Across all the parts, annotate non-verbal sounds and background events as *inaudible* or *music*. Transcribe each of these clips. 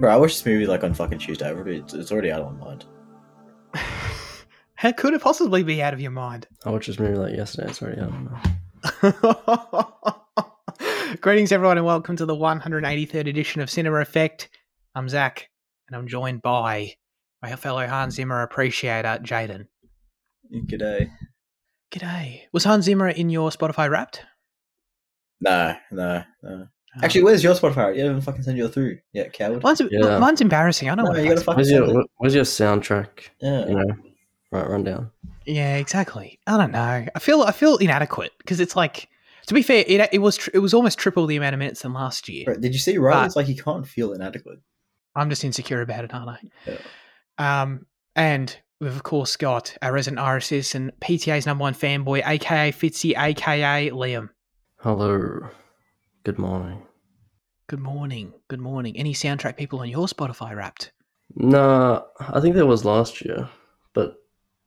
Bro, I watched this movie like on fucking Tuesday. I already- It's, it's already out of my mind. *laughs* How could it possibly be out of your mind? I watched this movie like yesterday. It's already out. Of my mind. *laughs* Greetings, everyone, and welcome to the 183rd edition of Cinema Effect. I'm Zach, and I'm joined by my fellow Hans Zimmer appreciator, Jaden. G'day. G'day. Was Hans Zimmer in your Spotify Wrapped? No, no, no. Oh. Actually, where's your Spotify? You haven't fucking sent you through. Yeah, coward. mine's, Yeah. mine's embarrassing. I don't No, want you gotta fucking Where's your. Where's your soundtrack? Yeah. You know, right rundown. Yeah, exactly. I don't know. I feel I feel inadequate because it's like. To be fair, it, it was tr- it was almost triple the amount of minutes than last year. Bro, did you see right? It's like you can't feel inadequate. I'm just insecure about it, aren't I? Yeah. Um, and we've of course got our resident Irish and PTA's number one fanboy, aka Fitzy, aka Liam. Hello. Good morning. Good morning. Good morning. Any soundtrack people on your Spotify wrapped? Nah, I think that was last year, but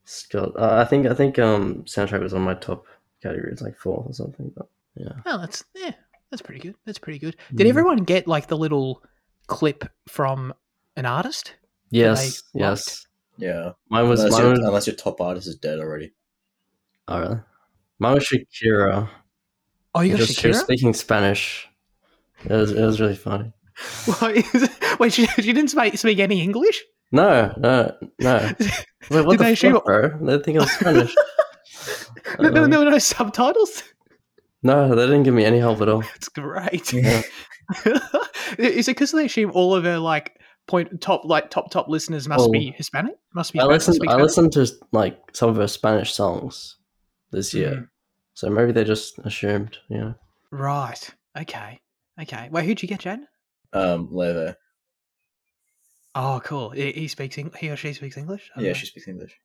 Scott, uh, I think I think um soundtrack was on my top category. It's like fourth or something. But yeah, Oh, that's yeah, that's pretty good. That's pretty good. Did Mm. everyone get like the little clip from an artist? yes, yes. Yeah. Mine was Unless, mine your, was unless your top artist is dead already. oh really? Mine was Shakira. Oh, you got Just- Shakira? speaking Spanish. It was it was really funny. *laughs* Wait, she, she didn't speak, speak any English? No, no, no. *laughs* Wait, what Did the they fuck, bro? They think I was Spanish. *laughs* no, no, Um, no, no subtitles. No, they didn't give me any help at all. It's great. Yeah. Is it because they assume all of her like point top like top top listeners must Well, be Hispanic? Must be. I listened. I listened to like some of her Spanish songs this year, Mhm. So maybe they just assumed. You know, Right. Okay. Okay. Wait, who'd you get, Jan? Um, Leather. Oh, cool. He, he speaks. Eng- he or she speaks English. I Yeah, know. she speaks English.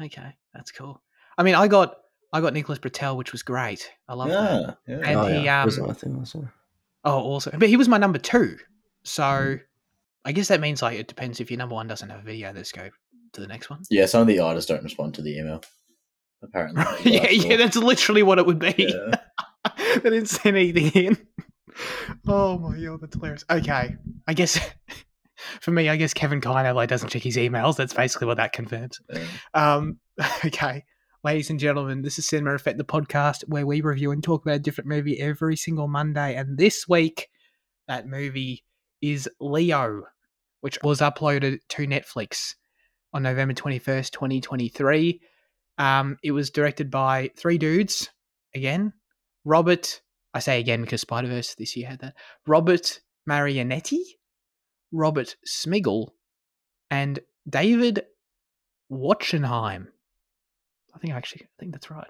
Okay, that's cool. I mean, I got I got Nicholas Britell, which was great. I love that. Yeah, yeah. And oh, he, yeah, it was um, thing also. Oh, also, but he was my number two. So Mm. I guess that means like it depends if your number one doesn't have a video. Let's go to the next one. yeah, some of the artists don't respond to the email. Apparently. *laughs* yeah, That's yeah, that's literally what it would be. Yeah. *laughs* they didn't send anything in. Oh my god, that's hilarious. Okay, I guess *laughs* for me, I guess Kevin Kiner like doesn't check his emails. That's basically what that confirms. Yeah. Um, okay, ladies and gentlemen, this is Cinema Effect, the podcast where we review and talk about a different movie every single Monday. And this week, that movie is Leo, which was uploaded to Netflix on November 21st, 2023. Um, it was directed by three dudes again. Robert, I say again because Spider Verse this year had that. Robert Marianetti, Robert Smigel, and David Wachtenheim. I think I actually, I think that's right.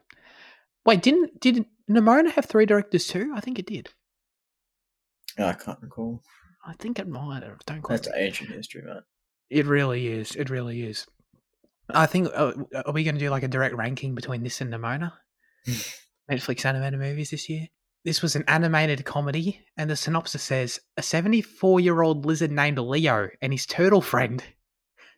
Wait, didn't did Nimona have three directors too? I think it did. I can't recall. I think it might have. Don't quite. That's ancient history, man. It really is. It really is. I think. Uh, are we going to do like a direct ranking between this and Nimona? Netflix animated movies this year. This was an animated comedy, and the synopsis says a 74 year old lizard named Leo and his turtle friend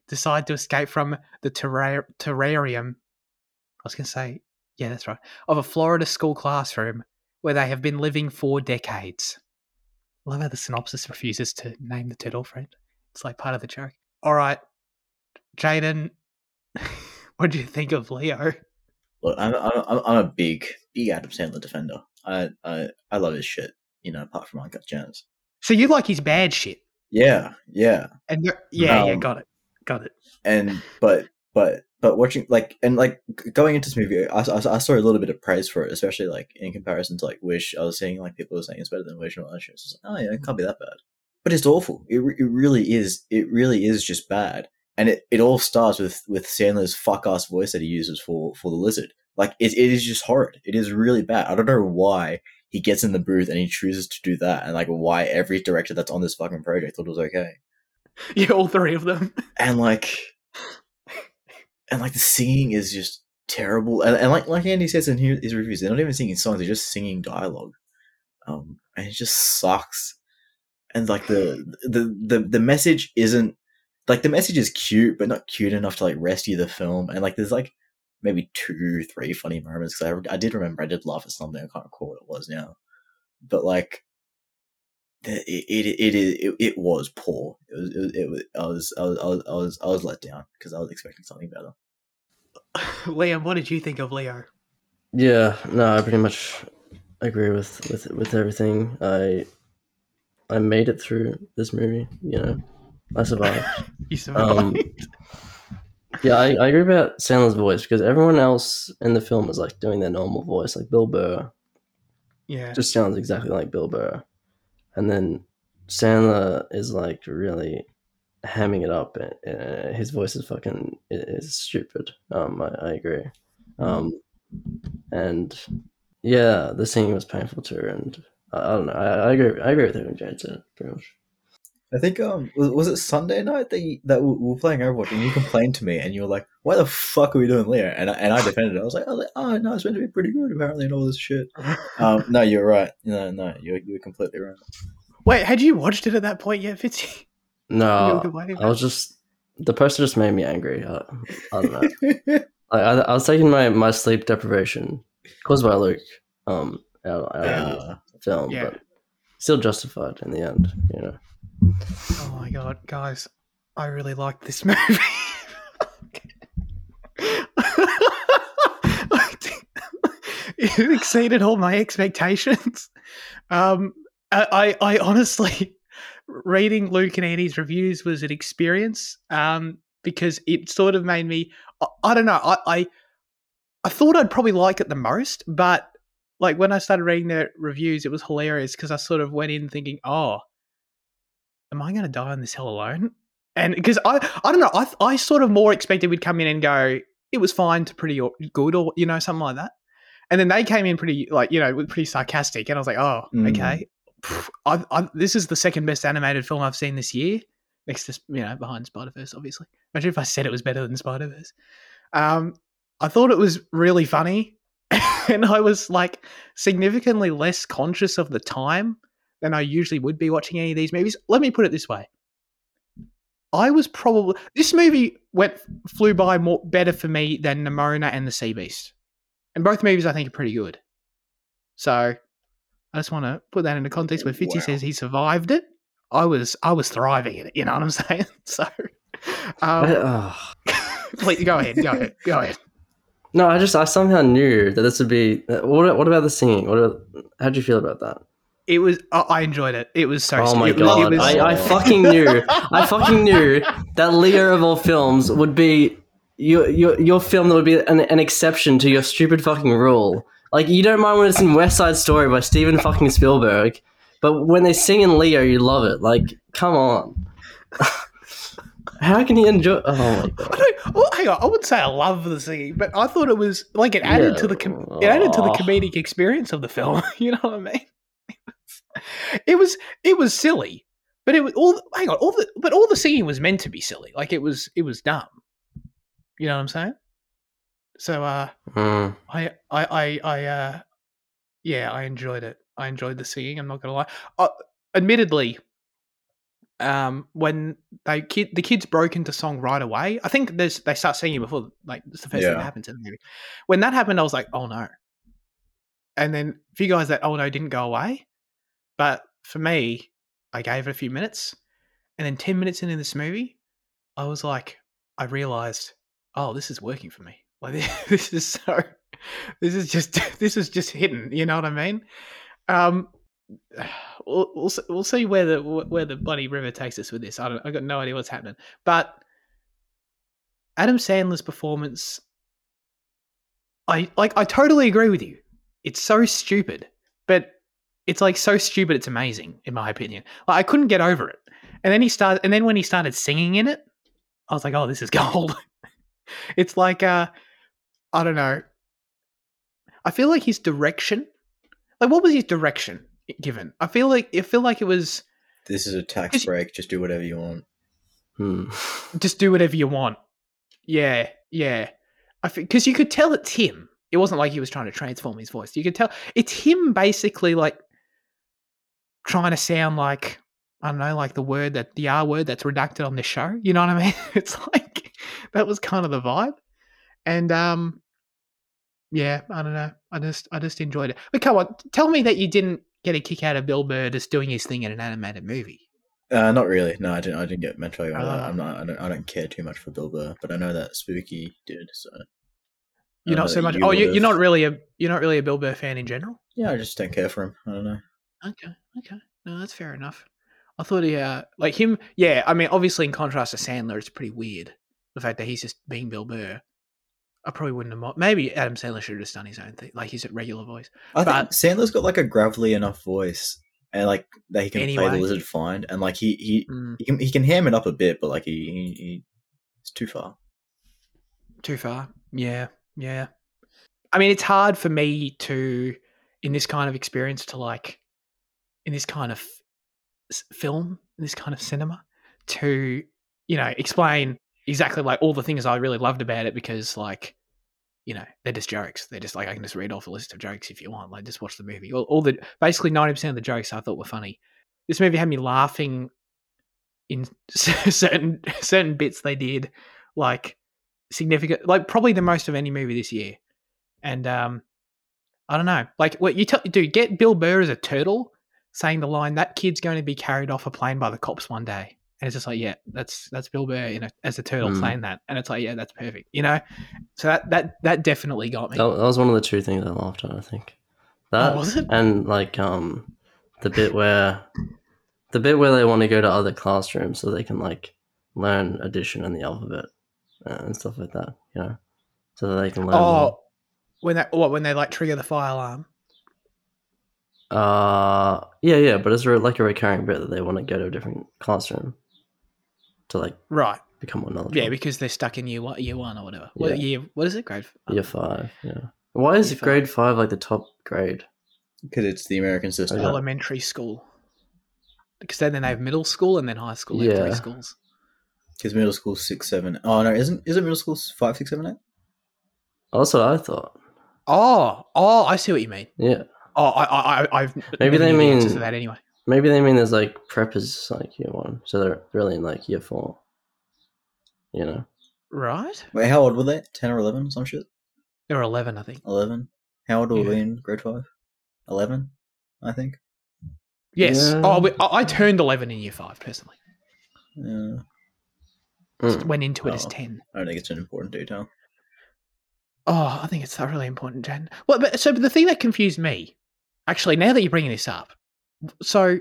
decide to escape from the terra- terrarium. I was going to say, yeah, that's right, of a Florida school classroom where they have been living for decades. Love how the synopsis refuses to name the turtle friend. It's like part of the joke. All right, Jaden, *laughs* what do you think of Leo? Look, I'm, I'm, I'm a big, big Adam Sandler defender. I, I, I love his shit. You know, apart from Uncut Gems. So you like his bad shit? Yeah, yeah. And yeah, yeah, Um, got it, got it. and but but but watching like and like going into this movie I, I, I saw a little bit of praise for it especially like in comparison to like wish i was seeing like people were saying it's better than wish and all that shit so like, oh yeah it can't be that bad but it's awful it, it really is it really is just bad and it, it all starts with with sandler's fuck ass voice that he uses for for the lizard. Like it, it is just horrid. It is really bad. I don't know why he gets in the booth and he chooses to do that and like why every director that's on this fucking project thought it was okay. *laughs* Yeah, all three of them. and like and like the singing is just terrible. And, and like like andy says in his reviews they're not even singing songs they're just singing dialogue. Um and it just sucks. And like the the the, the message isn't like the message is cute but not cute enough to like rescue the film and like there's like maybe two three funny moments because I, I did remember i did laugh at something i can't recall what it was now but like it it it, it, it was poor. It was it, it was I was I was I was I was, I was let down because I was expecting something better. *sighs* Liam, what did you think of Leo? Yeah, no, I pretty much agree with with with everything. I I made it through this movie. You know, I survived. *laughs* You survived. Um, yeah, I, I agree about Sandler's voice because everyone else in the film is like doing their normal voice, like Bill Burr yeah. just sounds exactly like Bill Burr, and then Sandler is like really hamming it up. and uh, his voice is fucking is stupid. Um, I, I agree. Um, and yeah, the singing was painful too, and I, I don't know. I, I agree. I agree with everything Jade said pretty much. I think um was, was it Sunday night that you, that we were playing Overwatch and you complained to me and you were like, "Why the fuck are we doing Lear?" And I, and I defended it. I was like, "I was like, oh no, it's meant to be pretty good apparently and all this shit." *laughs* Um, no, you're right. No, no, you're you're completely right. Wait, had you watched it at that point yet, Fitzy? No, *laughs* I was just the poster just made me angry. I, I don't know. *laughs* I, I, I was taking my, my sleep deprivation caused by Luke um out, out of Uh, the film, Yeah. but still justified in the end. You know. Oh my god, guys, I really liked this *laughs* movie. it *laughs* exceeded all my expectations. Um, I, I, honestly, reading Luke and Annie's reviews was an experience um, because it sort of made me. I, I don't know. I, I, I thought I'd probably like it the most, but like when I started reading their reviews, it was hilarious because I sort of went in thinking, oh, am I going to die on this hill alone? And because I, I don't know, I, I sort of more expected we'd come in and go, it was fine to pretty good or, you know, something like that. And then they came in pretty, like, you know, pretty sarcastic. And I was like, oh, Mm. okay. Pff, I, I, this is the second best animated film I've seen this year, next to, you know, behind Spider Verse, obviously. Imagine if I said it was better than Spider Verse. Um, I thought it was really funny. *laughs* and I was like significantly less conscious of the time than I usually would be watching any of these movies. Let me put it this way. I was probably this movie went flew by more better for me than Nimona and the Sea Beast. And both movies I think are pretty good. So I just want to put that into context where Fitzy Wow. says he survived it. I was I was thriving in it, you know what I'm saying? *laughs* So um, please *laughs* go ahead, go ahead, go ahead. No, I just I somehow knew that this would be. uh, What what about the singing? What How do you feel about that? It was I I enjoyed it. It was so Oh my it god! was- I, I *laughs* fucking knew. I fucking knew that Leo of all films would be your your your film that would be an, an exception to your stupid fucking rule. Like you don't mind when it's in West Side Story by Steven fucking Spielberg, but when they sing in Leo, you love it. Like, come on. How can he enjoy? Oh my I god! don't, well, hang on. I would say I love the singing, but I thought it was like it added to the com- it added to the Oh. comedic experience of the film. *laughs* You know what I mean? It was it was silly, but it was all. Hang on, all the but all the singing was meant to be silly. Like it was it was dumb. You know what I'm saying? So uh, Mm. I I I I uh, yeah, I enjoyed it. I enjoyed the singing. I'm not gonna lie. Uh, admittedly, um, when they kid the kids broke into song right away, I think there's they start singing before like it's the first thing that happens in the movie. When that happened, I was like, oh no. And then for you guys that oh no didn't go away, but for me, I gave it a few minutes, and then ten minutes into this movie, I was like, I realized, oh, this is working for me. Like *laughs* this is so, this is just *laughs* this is just hidden. You know what I mean? Um, *sighs* we'll we'll, we'll see where the where the bloody river takes us with this. I don't. I got no idea what's happening. But Adam Sandler's performance, I like. I totally agree with you. It's so stupid, but it's like so stupid. It's amazing, in my opinion. Like I couldn't get over it. And then he started. And then when he started singing in it, I was like, "Oh, this is *laughs* gold." it's like uh, I don't know. I feel like his direction. Like, what was his direction given? I feel like I feel like it was This is a tax break. Just do whatever you want. Hmm. *laughs* just do whatever you want. Yeah, yeah. I because you could tell it's him. It wasn't like he was trying to transform his voice. You could tell it's him basically like trying to sound like I don't know, like the word that the R word that's redacted on this show. You know what I mean? *laughs* It's like that was kind of the vibe. And um yeah, I don't know. I just I just enjoyed it. But come on, tell me that you didn't get a kick out of Bill Burr just doing his thing in an animated movie? Uh, not really. No, I didn't. I didn't get much value out of that. Ah. I'm not. I don't. I don't care too much for Bill Burr, but I know that Spooky did. So You're not so much. you oh, you, you're not really a you're not really a Bill Burr fan in general. Yeah, I just don't care for him. I don't know. Okay, okay, no, that's fair enough. I thought he uh like him. Yeah, I mean, obviously in contrast to Sandler, it's pretty weird the fact that he's just being Bill Burr. I probably wouldn't have. mo- Maybe Adam Sandler should have just done his own thing, like his regular voice. I But- think Sandler's got like a gravelly enough voice, and like that he can play the lizard fine, and like he he Mm, he can he can ham it up a bit, but like he, he, he it's too far. too far. Yeah, yeah. I mean, it's hard for me to, in this kind of experience, to like, in this kind of film, in this kind of cinema, to, you know, explain exactly like all the things I really loved about it because, like, you know, they're just jokes. They're just like I can just read off a list of jokes if you want. Like, just watch the movie. All, all the basically ninety percent of the jokes I thought were funny. This movie had me laughing in *laughs* certain certain bits they did, like significant, like probably the most of any movie this year. And um, I don't know, like what you tell, dude, get Bill Burr as a turtle saying the line that kid's going to be carried off a plane by the cops one day. And it's just like, yeah, that's that's Bill Burr, you know, as a turtle Mm. saying that, and it's like, yeah, that's perfect, you know. So that that that definitely got me. That, that was one of the two things I laughed at. I think that Oh, was it? and like um the bit where the bit where they want to go to other classrooms so they can like learn addition and the alphabet uh, and stuff like that. You know, so that they can learn. more. Oh, when that what when they like trigger the fire alarm. Uh, yeah, yeah, but it's re- like a recurring bit that they want to go to a different classroom to like Right. become more knowledgeable. Yeah, because they're stuck in year one, year one or whatever. What Yeah. year? What is it? Grade. f- year five. Yeah. Why is Year five. grade five like the top grade? Because it's the American system. Okay. elementary school. Because then they have middle school and then high school. They have three schools. Because middle school six seven. Oh no, isn't isn't middle school five six seven eight? That's what I thought. Oh, oh, I see what you mean. Yeah. Oh, I, I, I- I've Maybe they the mean- to that anyway. Maybe they mean there's like preppers like year one, so they're really in like year four. You know. Right? Wait, how old were they? Ten or eleven? Some shit. They were eleven, I think. Eleven. How old were Yeah. we in grade five? Eleven, I think. Yes. Yeah. Oh, I, I turned eleven in year five personally. Yeah. Mm. Went into it as Oh. ten. I don't think it's an important detail. Oh, I think it's thoroughly important, Jen. Well, but so but the thing that confused me, actually, now that you're bringing this up, so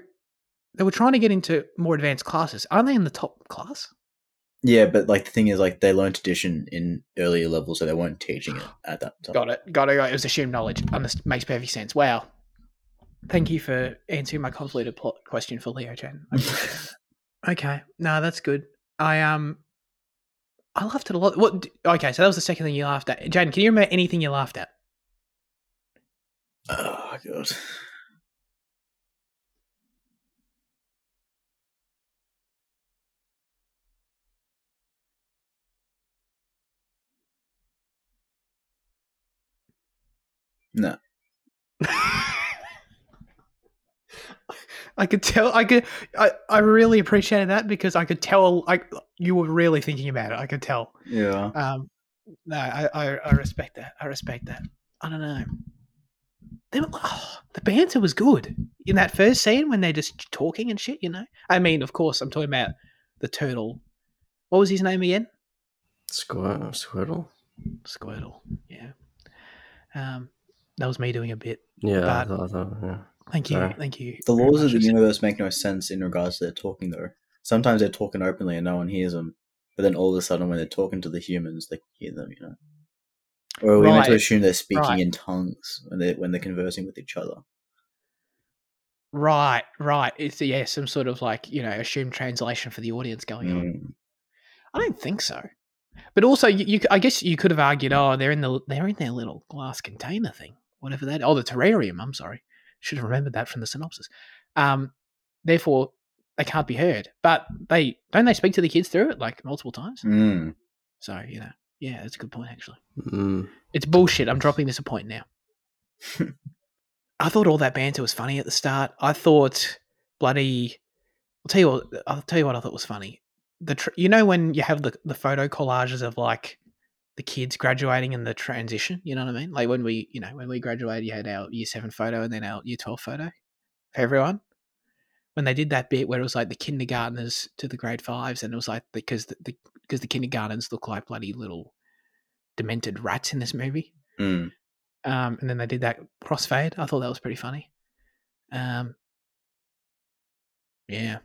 they were trying to get into more advanced classes. Aren't they in the top class? Yeah, but like the thing is, like they learned addition in earlier levels, so they weren't teaching it *sighs* at that time. Got it. Got it. Got it. It was assumed knowledge. Underst- makes perfect sense. Wow. Thank you for answering my convoluted plot question for Leo Chen. I appreciate it. okay. No, that's good. I um, I laughed at a lot. What? Okay, so that was the second thing you laughed at. Jaden, can you remember anything you laughed at? God. No. *laughs* I could tell. I could. I, I really appreciated that because I could tell. Like you were really thinking about it. I could tell. Yeah. Um, no, I, I, I respect that. I respect that. I don't know. They were, oh, *sighs* the banter was good in that first scene when they're just talking and shit. You know. I mean, of course, I'm talking about the turtle. What was his name again? Squirtle. Squirtle. Squirtle. Yeah. Um, that was me doing a bit. Yeah. I thought, I thought, yeah. Thank you. Sorry. Thank you. The laws of the universe make no sense in regards to their talking, though. Sometimes they're talking openly and no one hears them, but then all of a sudden, when they're talking to the humans, they can hear them. You know. Or are we meant to assume they're speaking Right. in tongues when they when they're conversing with each other? Right, right. It's yeah, some sort of like you know assumed translation for the audience going on. Mm. I don't think so. But also, you, you, I guess you could have argued, oh, they're in the they're in their little glass container thing, whatever that. Oh, the terrarium. I'm sorry, should have remembered that from the synopsis. Um, therefore, they can't be heard. But they don't they speak to the kids through it like multiple times. Mm. So you know, yeah, that's a good point actually. Mm. It's bullshit. I'm dropping this a point now. *laughs* I thought all that banter was funny at the start. I thought bloody. I'll tell you what. I'll tell you what I thought was funny. The tr- you know when you have the the photo collages of like the kids graduating and the transition. You know what I mean? Like when we you know when we graduated, you had our year seven photo and then our year twelve photo. for everyone when they did that bit where it was like the kindergartners to the grade fives, and it was like because the, the because the kindergartens look like bloody little demented rats in this movie. Mm. Um, and then they did that crossfade. I thought that was pretty funny. Um, yeah,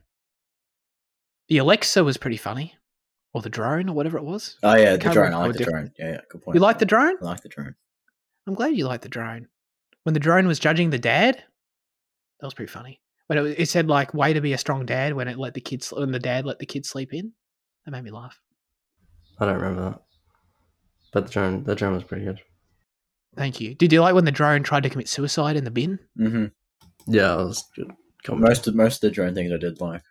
the Alexa was pretty funny, or the drone, or whatever it was. Oh yeah, the drone. I like the drone. Yeah, yeah, good point. You like the drone? I like the drone. I'm glad you like the drone. When the drone was judging the dad, that was pretty funny. When it, it said like "way to be a strong dad" when it let the kids when the dad let the kids sleep in, that made me laugh. I don't remember that. But the drone, the drone was pretty good. Thank you. Did you like when the drone tried to commit suicide in the bin? Mm-hmm. Yeah, it was good. comedy. Most of most of the drone things I did like.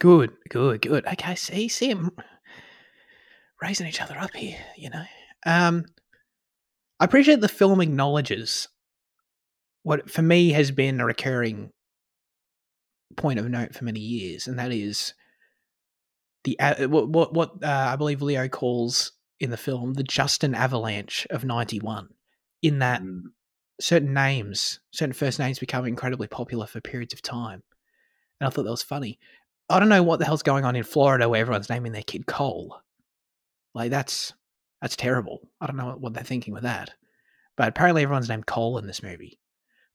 Good, good, good. Okay, see, see him raising each other up here. You know, um, I appreciate the film acknowledges what for me has been a recurring point of note for many years, and that is the what what, what uh, I believe Leo calls in the film the Justin Avalanche of '91. In that Mm. certain names, certain first names become incredibly popular for periods of time. And I thought that was funny. I don't know what the hell's going on in Florida where everyone's naming their kid Cole. Like that's that's terrible. I don't know what, what they're thinking with that. But apparently everyone's named Cole in this movie.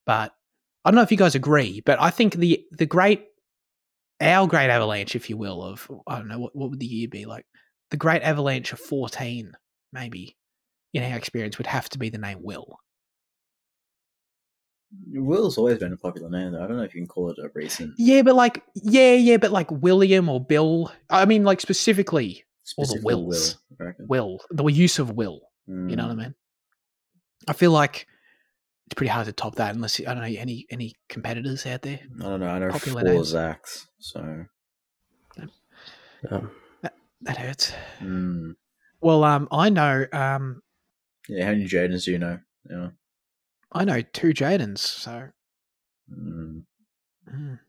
But I don't know if you guys agree, but I think the the great our great avalanche, if you will, of I don't know what, what would the year be like? The great avalanche of fourteen, maybe, in our experience, would have to be the name Will. Will's always been a popular name, though. I don't know if you can call it a recent Yeah, but like, yeah, yeah, but like William or Bill. I mean, like specifically Or the Wills. Will. I. Will, the use of Will. You know Mm. what I mean? I feel like it's pretty hard to top that unless I don't know any any competitors out there. I don't know. I know Popular four names. Zacks, so Yeah. That hurts. mm. Well, um, I know, um, yeah. How many Jadens do you know? Yeah. I know two Jadens, so Mm. mm.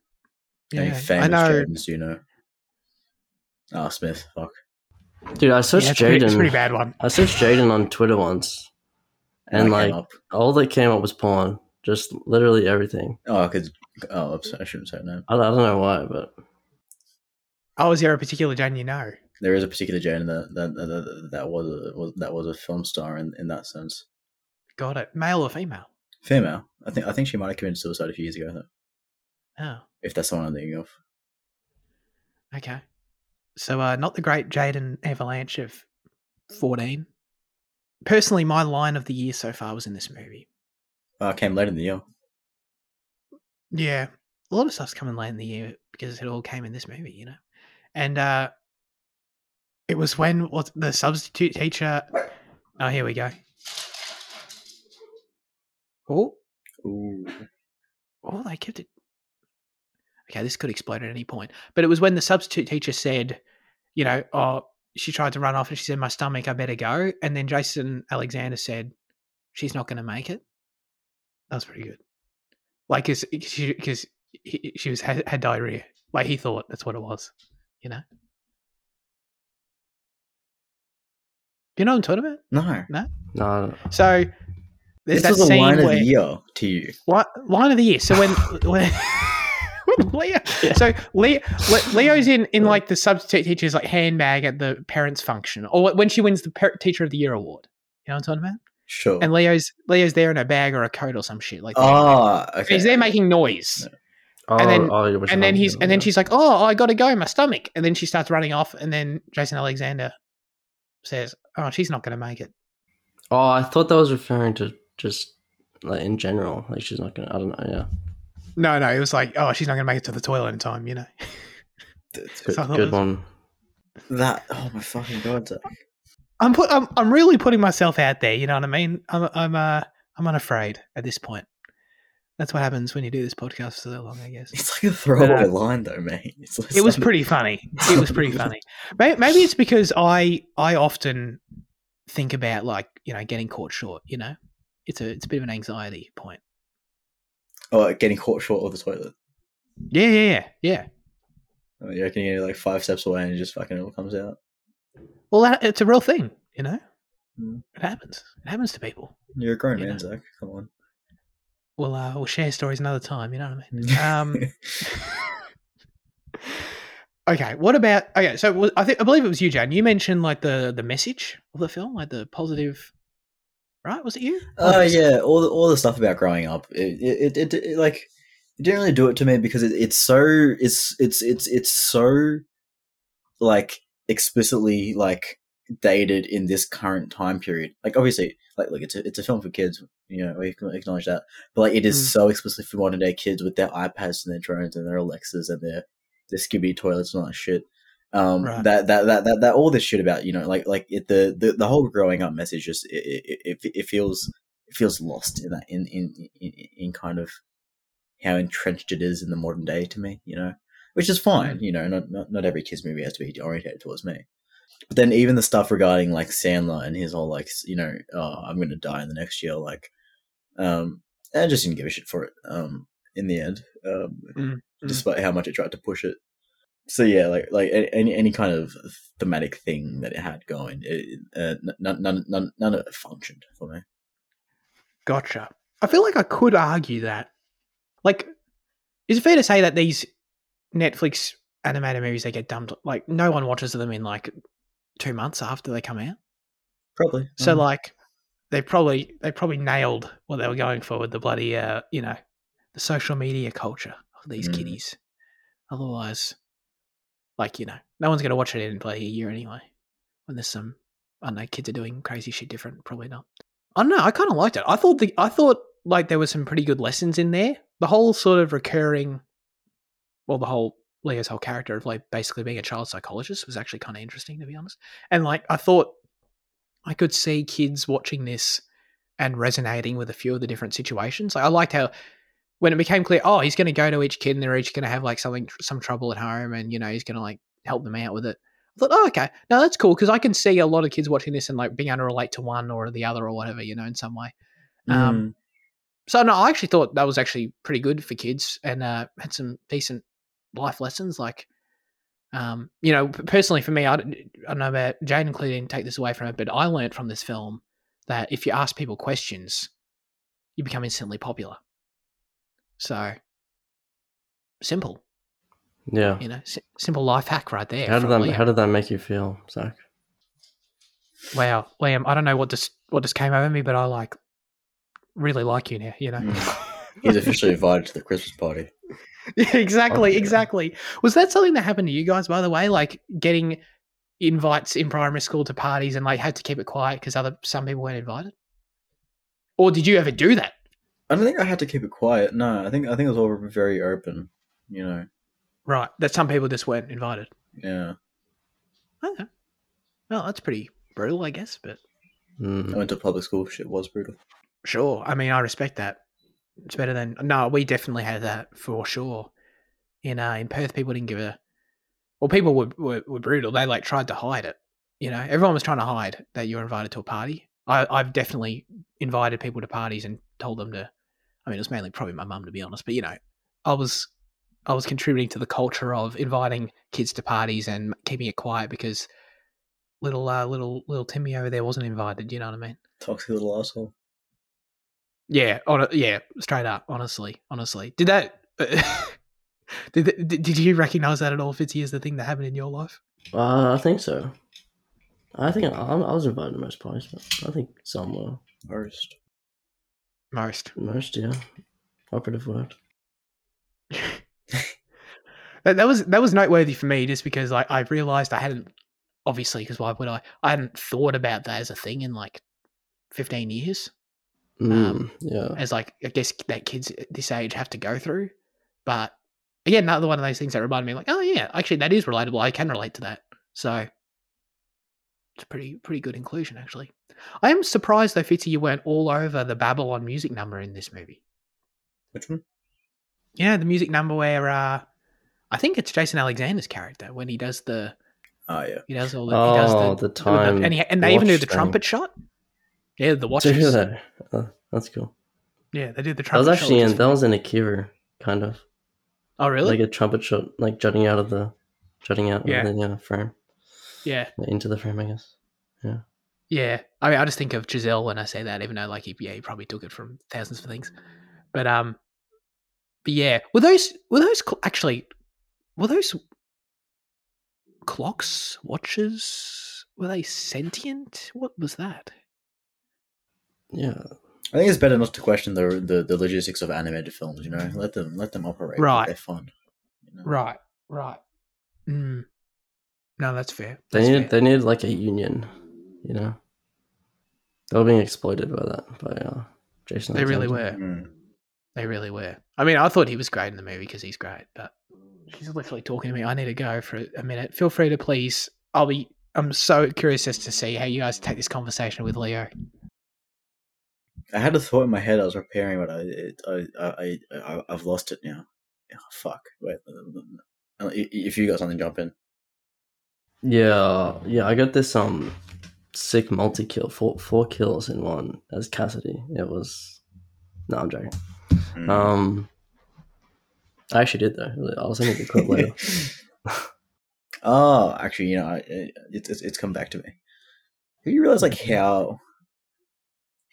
How many yeah, I famous know. Jadens do you know? Ah, Smith. Fuck. Dude, I searched Yeah, it's, pretty, a pretty bad one. I searched Jaden on Twitter once, and like up. all that came up was porn. Just literally everything. oh, because oh, I shouldn't say no. I, I don't know why, but Oh, is there a particular Jaden you know? There is a particular Jaden that that, that, that, that was a was, that was a film star in, in that sense. Got it. Male or female? Female. I think I think she might have committed suicide a few years ago. Though, Oh, if that's the one I'm thinking of. okay. So, uh, not the great Jaden Avalanche of 14. Personally, my line of the year so far was in this movie. Uh, came late in the year. Yeah, a lot of stuff's coming late in the year because it all came in this movie, you know. And uh it was when what the substitute teacher. Oh, here we go. Oh, Ooh. oh, they kept it. Okay, this could explode at any point. But it was when the substitute teacher said, you know, oh, she tried to run off and she said, my stomach, I better go. And then Jason Alexander said, she's not going to make it. That was pretty good. Like, because she, cause he- she was had, had diarrhea. Like, he thought that's what it was, you know? You know what I'm talking about? No, no, No. So, there's this that was a scene line of the year to you. What line of the year? So when when, *laughs* when Leo, *laughs* so Leo, *laughs* Leo's in in like the substitute teacher's like handbag at the parents' function, or when she wins the par- teacher of the year award. You know what I'm talking about? Sure. And Leo's Leo's there in a bag or a coat or some shit like that. Ah, okay. He's there making noise, oh, And then- oh, and then he's about, and then she's like, "Oh, I got to go, my stomach." And then she starts running off, and then Jason Alexander says, "Oh, she's not going to make it." Oh, I thought that was referring to just like in general. Like she's not gonna. I don't know. Yeah, No, no, it was like, "Oh, she's not going to make it to the toilet in time," you know. good, *laughs* So I good was- one. that. Oh my fucking god! I'm put. I'm. I'm really putting myself out there. You know what I mean? I'm. I'm. Uh. I'm unafraid at this point. That's what happens when you do this podcast for so long. I guess It's like a throwaway Uh, line, though, mate. It's, it's it was pretty funny. It was pretty funny. *laughs* Maybe, maybe it's because I. I often think about like you know getting caught short. You know, it's a. It's a bit of an anxiety point. Oh, getting caught short of the toilet. Yeah. Yeah. Yeah. Yeah. Oh, you reckon you're like five steps away and it just fucking all comes out? Well, that, it's a real thing. You know, Mm. it happens. It happens to people. You're a grown You man, know. Zach. Come on. we'll uh, we'll share stories another time. You know what I mean? *laughs* Um, okay. What about okay? So I think I believe it was you, Jane. You mentioned like the the message of the film, like the positive. Right? Was it you? Oh yeah, all the all the stuff about growing up. It it, it, it, like it didn't really do it to me because it, it's so it's it's it's it's so like explicitly like dated in this current time period. Like obviously, like look, it's a it's a film for kids. You know, we can acknowledge that. But like, it is Mm. so explicitly for modern day kids with their iPads and their drones and their Alexas and their their Skibidi toilets and all that shit. Um, Right. that, that that that that all this shit about you know like like it, the, the the whole growing up message just it, it, it, it feels it feels lost in that in, in in in kind of how entrenched it is in the modern day to me, you know, which is fine, you know. Not not, not every kids movie has to be orientated towards me, but then even the stuff regarding like Sandler and his whole like you know, oh, I'm gonna die in the next year, like, um, I just didn't give a shit for it. Um, in the end, um, Mm, mm. despite how much it tried to push it. So yeah, like like any any kind of thematic thing that it had going, it, uh, none, none none none of it functioned for me. Gotcha. I feel like I could argue that. Like, is it fair to say that these Netflix animated movies they get dumped like no one watches them in like two months after they come out? Probably. So Um, like they probably they probably nailed what they were going for with the bloody uh you know the social media culture of these Mm. kiddies. Otherwise, like you know, no one's gonna watch it in like a year anyway. When there's some I don't know kids are doing crazy shit different. Probably not. I don't know. I kind of liked it. I thought the I thought like there were some pretty good lessons in there. The whole sort of recurring, well, the whole Leo's whole character of like basically being a child psychologist was actually kind of interesting to be honest. And like I thought I could see kids watching this and resonating with a few of the different situations. Like I liked how when it became clear, oh, he's going to go to each kid and they're each going to have like something, some trouble at home, and you know he's going to like help them out with it. I thought, oh, okay, no, that's cool because I can see a lot of kids watching this and like being able to relate to one or the other or whatever, you know, in some way. Um, mm, so no, I actually thought that was actually pretty good for kids and uh, had some decent life lessons. Like, um, you know, personally for me, I, don't- I don't know about Jane and Claire didn't take this away from it, but I learned from this film that if you ask people questions, you become instantly popular. So simple, Yeah. you know, si- simple life hack right there. How did from that Liam. How did that make you feel, Zach? wow, Liam, I don't know what just what just came over me, but I like really like you now. You know. Mm. *laughs* he's officially invited to the Christmas party. *laughs* Yeah, exactly, Okay. exactly. Was that something that happened to you guys, by the way? Like getting invites in primary school to parties and like had to keep it quiet because other some people weren't invited? Or did you ever do that? I don't think I had to keep it quiet. No, I think I think it was all very open. You know, Right, that some people just weren't invited. yeah. Okay. Well, that's pretty brutal, I guess, but I Mm. went to public school. Shit was brutal. sure. I mean, I respect that. It's better than no. We definitely had that for sure. In uh, in Perth, people didn't give a. Well, people were, were were brutal. They like tried to hide it. You know, everyone was trying to hide that you were invited to a party. I, I've definitely invited people to parties and told them to. I mean, it was mainly probably my mum, to be honest. But you know, I was I was contributing to the culture of inviting kids to parties and keeping it quiet because little uh, little little Timmy over there wasn't invited. You know what I mean? Toxic little asshole. Yeah, on yeah, straight up. Honestly, honestly, did that? *laughs* did, did did you recognize that at all, Fitzy, as the thing that happened in your life? Uh, I think so. I think I, I was invited to most parties, but I think some were. First. Most. Most, yeah. Operative word. *laughs* That, that was that was noteworthy for me, just because I I realized I hadn't obviously because why would I? I hadn't thought about that as a thing in like fifteen years. Mm, Um, yeah. as like I guess that kids at this age have to go through. But again, another one of those things that reminded me, like, oh yeah, actually that is relatable. I can relate to that. So it's a pretty pretty good inclusion, actually. I am surprised though, Fitzy, you weren't all over the Babylon music number in this movie. Which one? Yeah, the music number where uh I think it's Jason Alexander's character when he does the Oh yeah. he does all the he does Oh, the, the time and he, and they even do watch the thing. trumpet shot. Yeah, the Do watches. you that? Uh, that's cool. Yeah, they do the trumpet. That was actually which in that was in Akira, kind of Oh really? like a trumpet shot, like jutting out of the jutting out Yeah. of the yeah, frame yeah. into the frame, I guess. Yeah, Yeah. I mean, I just think of Chazelle when I say that, even though like he, yeah, he probably took it from thousands of things. But um, but yeah, were those were those cl- actually were those clocks watches? Were they sentient? What was that? Yeah. I think it's better not to question the, the the logistics of animated films. You know, let them let them operate. Right. They're fun. You know? Right, right. Mm. No, that's fair. They That's needed fair. they needed like a union, you know. They were being exploited by that by uh, Jason. They really were. Mm. They really were. I mean, I thought he was great in the movie because he's great, but she's literally talking to me. I need to go for a minute. Feel free to please. I'll be. I'm so curious as to see how you guys take this conversation with Leo. I had a thought in my head. I was preparing, but I I, I I I've lost it now. Oh, fuck. Wait. uh, If you got something, jump in. Yeah, yeah. I got this um sick multi kill, four four kills in one as Cassidy. It was no, I'm joking. Mm. Um, I actually did though. I'll send you the clip *laughs* later. *laughs* Oh, actually, you know, it's it's it's come back to me. Have you realize like how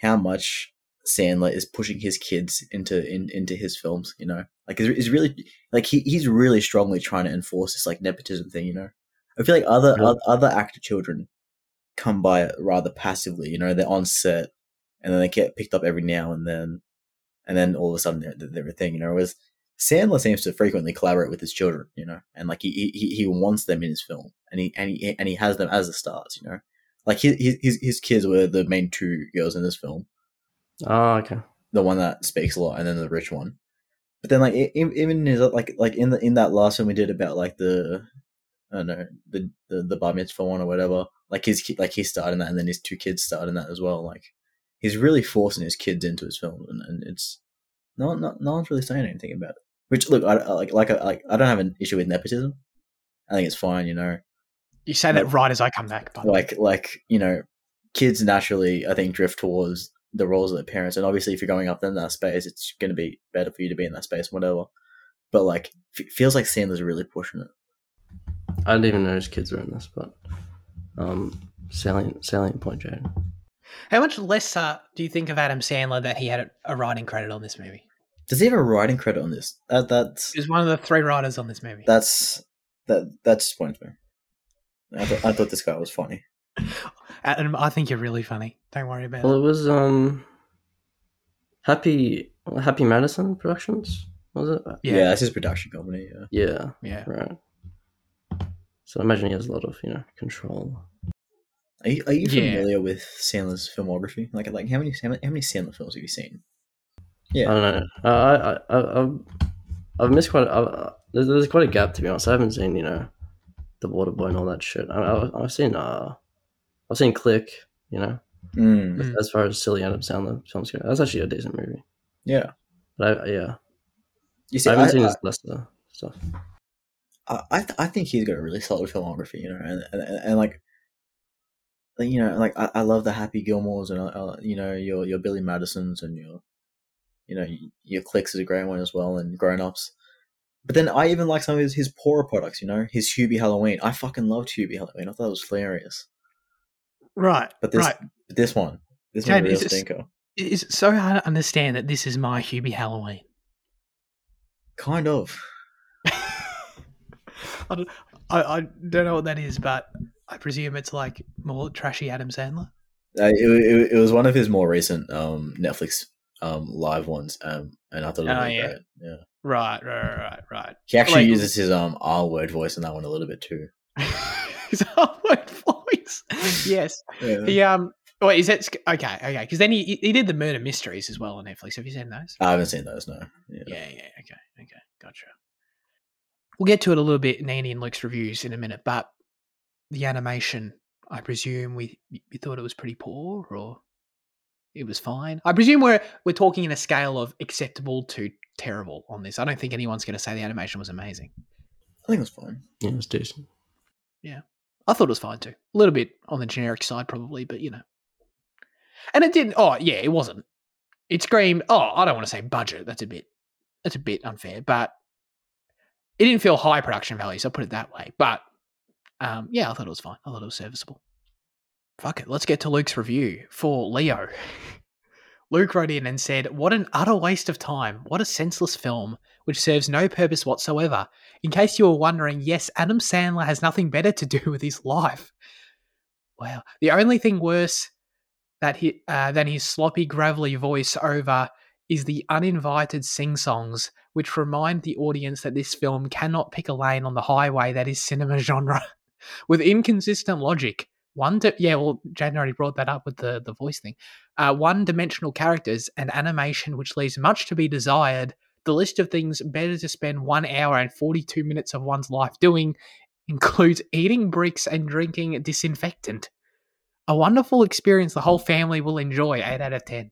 how much Sandler is pushing his kids into in, into his films? You know, like is really like he he's really strongly trying to enforce this like nepotism thing. You know, I feel like other Yeah. oth- other actor children come by it rather passively. You know, they're on set and then they get picked up every now and then, and then all of a sudden they're, they're a thing. You know, whereas Sandler seems to frequently collaborate with his children, you know, and like he he, he wants them in his film, and he and he and he has them as the stars, you know, like his his his kids were the main two girls in this film, oh, okay. the one that speaks a lot, and then the rich one. But then like even in his like like in the in that last one we did about like the don't know the the, the bar mitzvah one or whatever, like his like he starred in that, and then his two kids starred in that as well. Like he's really forcing his kids into his film, and, and it's no no no one's really saying anything about it. Which look, I, I- like like I, like I don't have an issue with nepotism. I think it's fine, you know. You say that right as I come back, but Like like you know, kids naturally I think drift towards the roles of their parents, and obviously if you're going up in that space, it's going to be better for you to be in that space, whatever. But like, f- feels like Sandler's really pushing it. I didn't even know his kids were in this, but um, salient salient point, Jade. how much lesser do you think of Adam Sandler that he had a, a writing credit on this movie? Does he have a writing credit on this? That that's He was one of the three writers on this movie. that's that that disappoints me. I, th- I thought this guy was funny. *laughs* Adam, I think you're really funny. Don't worry about Well, it. it was um, Happy Happy Madison Productions, was it? Yeah, Yeah, that's his production company. Yeah. Yeah, yeah. right. So I imagine he has a lot of you know control. Are you, are you Yeah. familiar with Sandler's filmography? Like, like how many how many Sandler films have you seen? Yeah, I don't know. I I I I've, I've missed quite. I, there's, there's quite a gap to be honest. I haven't seen you know, the Waterboy and all that shit. I, I, I've seen uh, I've seen Click. You know, mm, Mm. as far as silly Adam Sandler films go, that's actually a decent movie. yeah. But I, yeah, You see, I I, haven't seen I, his Lester stuff. I, I, th- I think he's got a really solid filmography, you know, and and, and, and like, you know, like I, I love the Happy Gilmores and uh, you know your your Billy Madisons and your, you know, your Clicks is a great one as well, and Grown Ups. But then I even like some of his, his poorer products, you know, his Hubie Halloween. I fucking loved Hubie Halloween. I thought it was hilarious. Right, But this, right. but this one, this Jade, one's a real is stinker. It's so hard to understand that this is my Hubie Halloween. Kind of. I, don't, I, I don't know what that is, but I presume it's like more trashy Adam Sandler. Uh, it, it, it was one of his more recent um, Netflix um, live ones, um, and I thought it was Oh, really yeah. great. Yeah, Right, right, right, right. he actually Like- uses his um R word voice in that one a little bit too. *laughs* His upward voice. yes. Yeah. He um. Wait, is that okay? Okay, because then he he did the murder mysteries as well on Netflix. Have you seen those? I haven't seen those. No. Yeah. Yeah, yeah. Okay, okay, gotcha. We'll get to it a little bit in Andy and Luke's reviews in a minute, but the animation, I presume we we thought it was pretty poor, or it was fine. I presume we're we're talking in a scale of acceptable to terrible on this. I don't think anyone's going to say the animation was amazing. I think it was fine. Yeah, it was decent. Yeah. I thought it was fine too. A little bit on the generic side, probably, but you know. And it didn't. Oh, yeah, it wasn't. It screamed. Oh, I don't want to say budget. That's a bit. That's a bit unfair, but it didn't feel high production value. So I put it that way. But um, yeah, I thought it was fine. I thought it was serviceable. Fuck it. Let's get to Luke's review for Leo. *laughs* Luke wrote in and said, What an utter waste of time. What a senseless film, which serves no purpose whatsoever. In case you were wondering, yes, Adam Sandler has nothing better to do with his life. Wow. The only thing worse that he, uh, than his sloppy, gravelly voice over is the uninvited sing songs, which remind the audience that this film cannot pick a lane on the highway that is cinema *laughs* genre. with inconsistent logic, one, di- yeah, well, Jaden already brought that up with the, the voice thing. Uh, one dimensional characters and animation, which leaves much to be desired. The list of things better to spend one hour and 42 minutes of one's life doing includes eating bricks and drinking disinfectant. A wonderful experience the whole family will enjoy. 8 out of 10.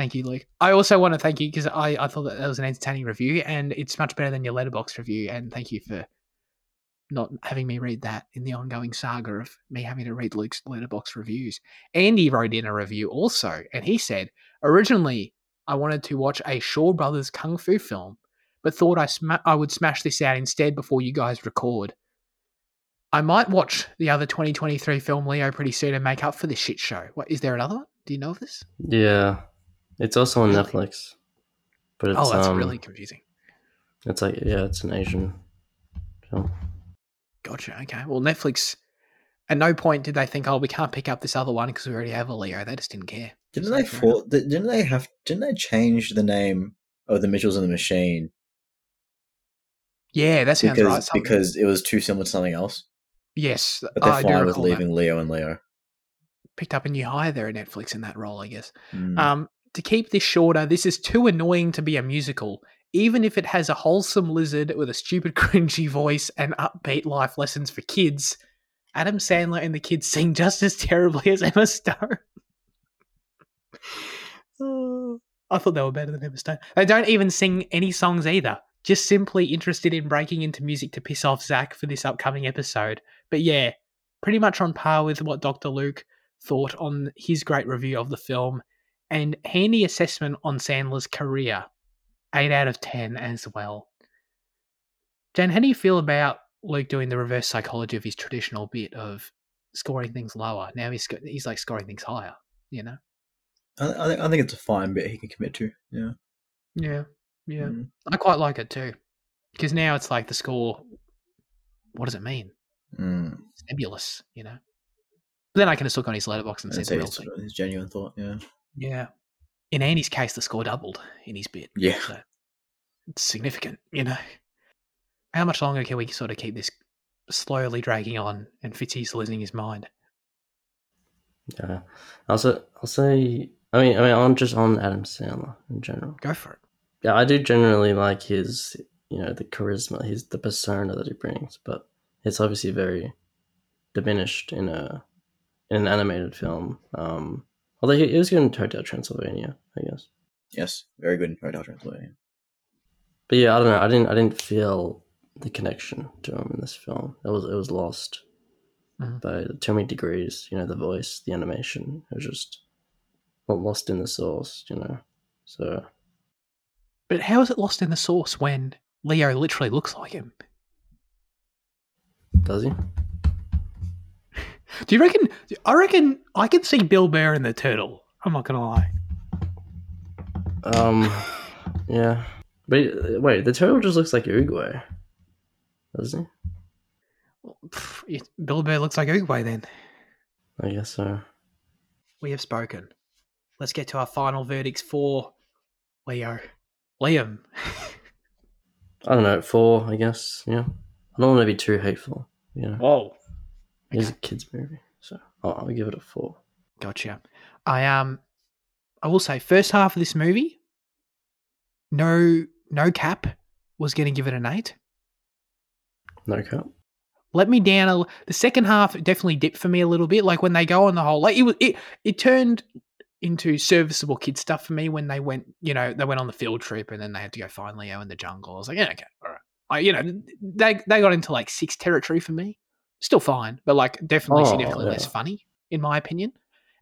Thank you, Luke. I also want to thank you because I, I thought that, that was an entertaining review and it's much better than your letterbox review. And thank you for not having me read that in the ongoing saga of me having to read Luke's letterbox reviews. Andy wrote in a review also, and he said, Originally, I wanted to watch a Shaw Brothers Kung Fu film, but thought I, sma- I would smash this out instead before you guys record. I might watch the other 2023 film Leo pretty soon and make up for this shit show. What is there another one? Do you know of this? Yeah, it's also on Really? Netflix. But it's oh, that's um, really confusing. it's like yeah, it's an Asian film. Gotcha. Okay. Well, Netflix. At no point did they think, "Oh, we can't pick up this other one because we already have a Leo." They just didn't care. Didn't they for, Didn't they have? Didn't they change the name of the Mitchells and the Machine Yeah, that sounds because right. Something- because it was too similar to something else? yes, But they're I do fine with recall that. leaving Leo and Leo. Picked up a new hire there at Netflix in that role, I guess. Mm. Um, to keep this shorter, this is too annoying to be a musical. Even if it has a wholesome lizard with a stupid, *laughs* cringy voice and upbeat life lessons for kids, Adam Sandler and the kids sing just as terribly *laughs* as Emma Stone. Oh, *sighs* I thought they were better than Emma Stone. They don't even sing any songs either. Just simply interested in breaking into music to piss off Zach for this upcoming episode. But yeah, pretty much on par with what Dr. Luke thought on his great review of the film and handy assessment on Sandler's career. 8 out of 10 as well. Jen, how do you feel about Luke doing the reverse psychology of his traditional bit of scoring things lower? Now he's, he's like scoring things higher, you know? I, I, think, I think it's a fine bit he can commit to. Yeah. Yeah, yeah. Mm. I quite like it too. Because now it's like the score, what does it mean? Mm. It's nebulous, you know? But then I can just look on his letterbox and I'd see say the real it's thing. his genuine thought. Yeah. Yeah. In Andy's case, the score doubled in his bit. Yeah. So it's significant, you know. How much longer can we sort of keep this slowly dragging on and Fitzy's losing his mind? Yeah, I'll say, I'll say. I mean, I mean, on just on Adam Sandler in general. Go for it. Yeah, I do generally like his, you know, the charisma, his the persona that he brings, but it's obviously very diminished in a in an animated film. Um, although he, he was good in Hotel Transylvania, I guess. Yes. Very good in Hotel Transylvania. But yeah, I don't know. I didn't. I didn't feel the connection to him in this film. It was. It was lost Mhm. by too many degrees. You know, the voice, the animation. It was just not lost in the source. You know. So But how is it lost in the source when Leo literally looks like him? does he? Do you reckon? I reckon I can see Bill Burr in the turtle. I'm not gonna lie. Um. Yeah. But uh, wait, the turtle just looks like Oogway, doesn't Pff, it- Bill Burr looks like Oogway then. I guess so. We have spoken. Let's get to our final verdicts for Leo. Liam. I don't know. Four, I guess. Yeah. I don't want to be too hateful. You know, Whoa. It's a kids movie, so I'll, I'll give it a four. Gotcha. I um I will say first half of this movie, no no cap was gonna give it an eight. No cap. Let me down a, the second half definitely dipped for me a little bit. Like when they go on the whole like it was it it turned into serviceable kid stuff for me when they went, you know, they went on the field trip and then they had to go find Leo in the jungle. I was like, yeah, okay, all right. I, you know, they they got into like six territory for me. Still fine, but like definitely Oh, significantly less funny in my opinion.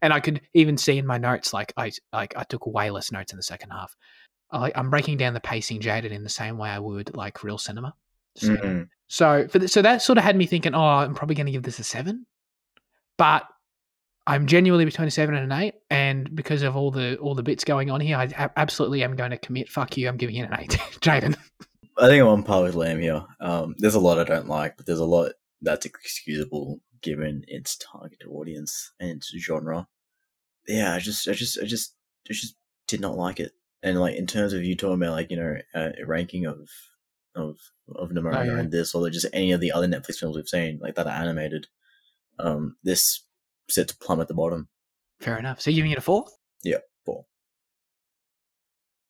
And I could even see in my notes, like I like I took way less notes in the second half. I, I'm breaking down the pacing jaded in the same way I would like real cinema. So, for the so that sort of had me thinking, Oh, I'm probably going to give this a seven, but I'm genuinely between a seven and an eight, and because of all the all the bits going on here, I a- absolutely am going to commit. Fuck you, I'm giving it an eight. *laughs* Jaden. I think I'm on par with Lamb here. Um, there's a lot I don't like, but there's a lot that's excusable given its target audience and its genre. Yeah, I just, I just, I just, I just did not like it. And like in terms of you talking about like you know uh, a ranking of of of Nimona Oh, yeah. and this or just any of the other Netflix films we've seen like that are animated, um, this sits plumb at the bottom. Fair enough. So you're giving it a four? Yeah.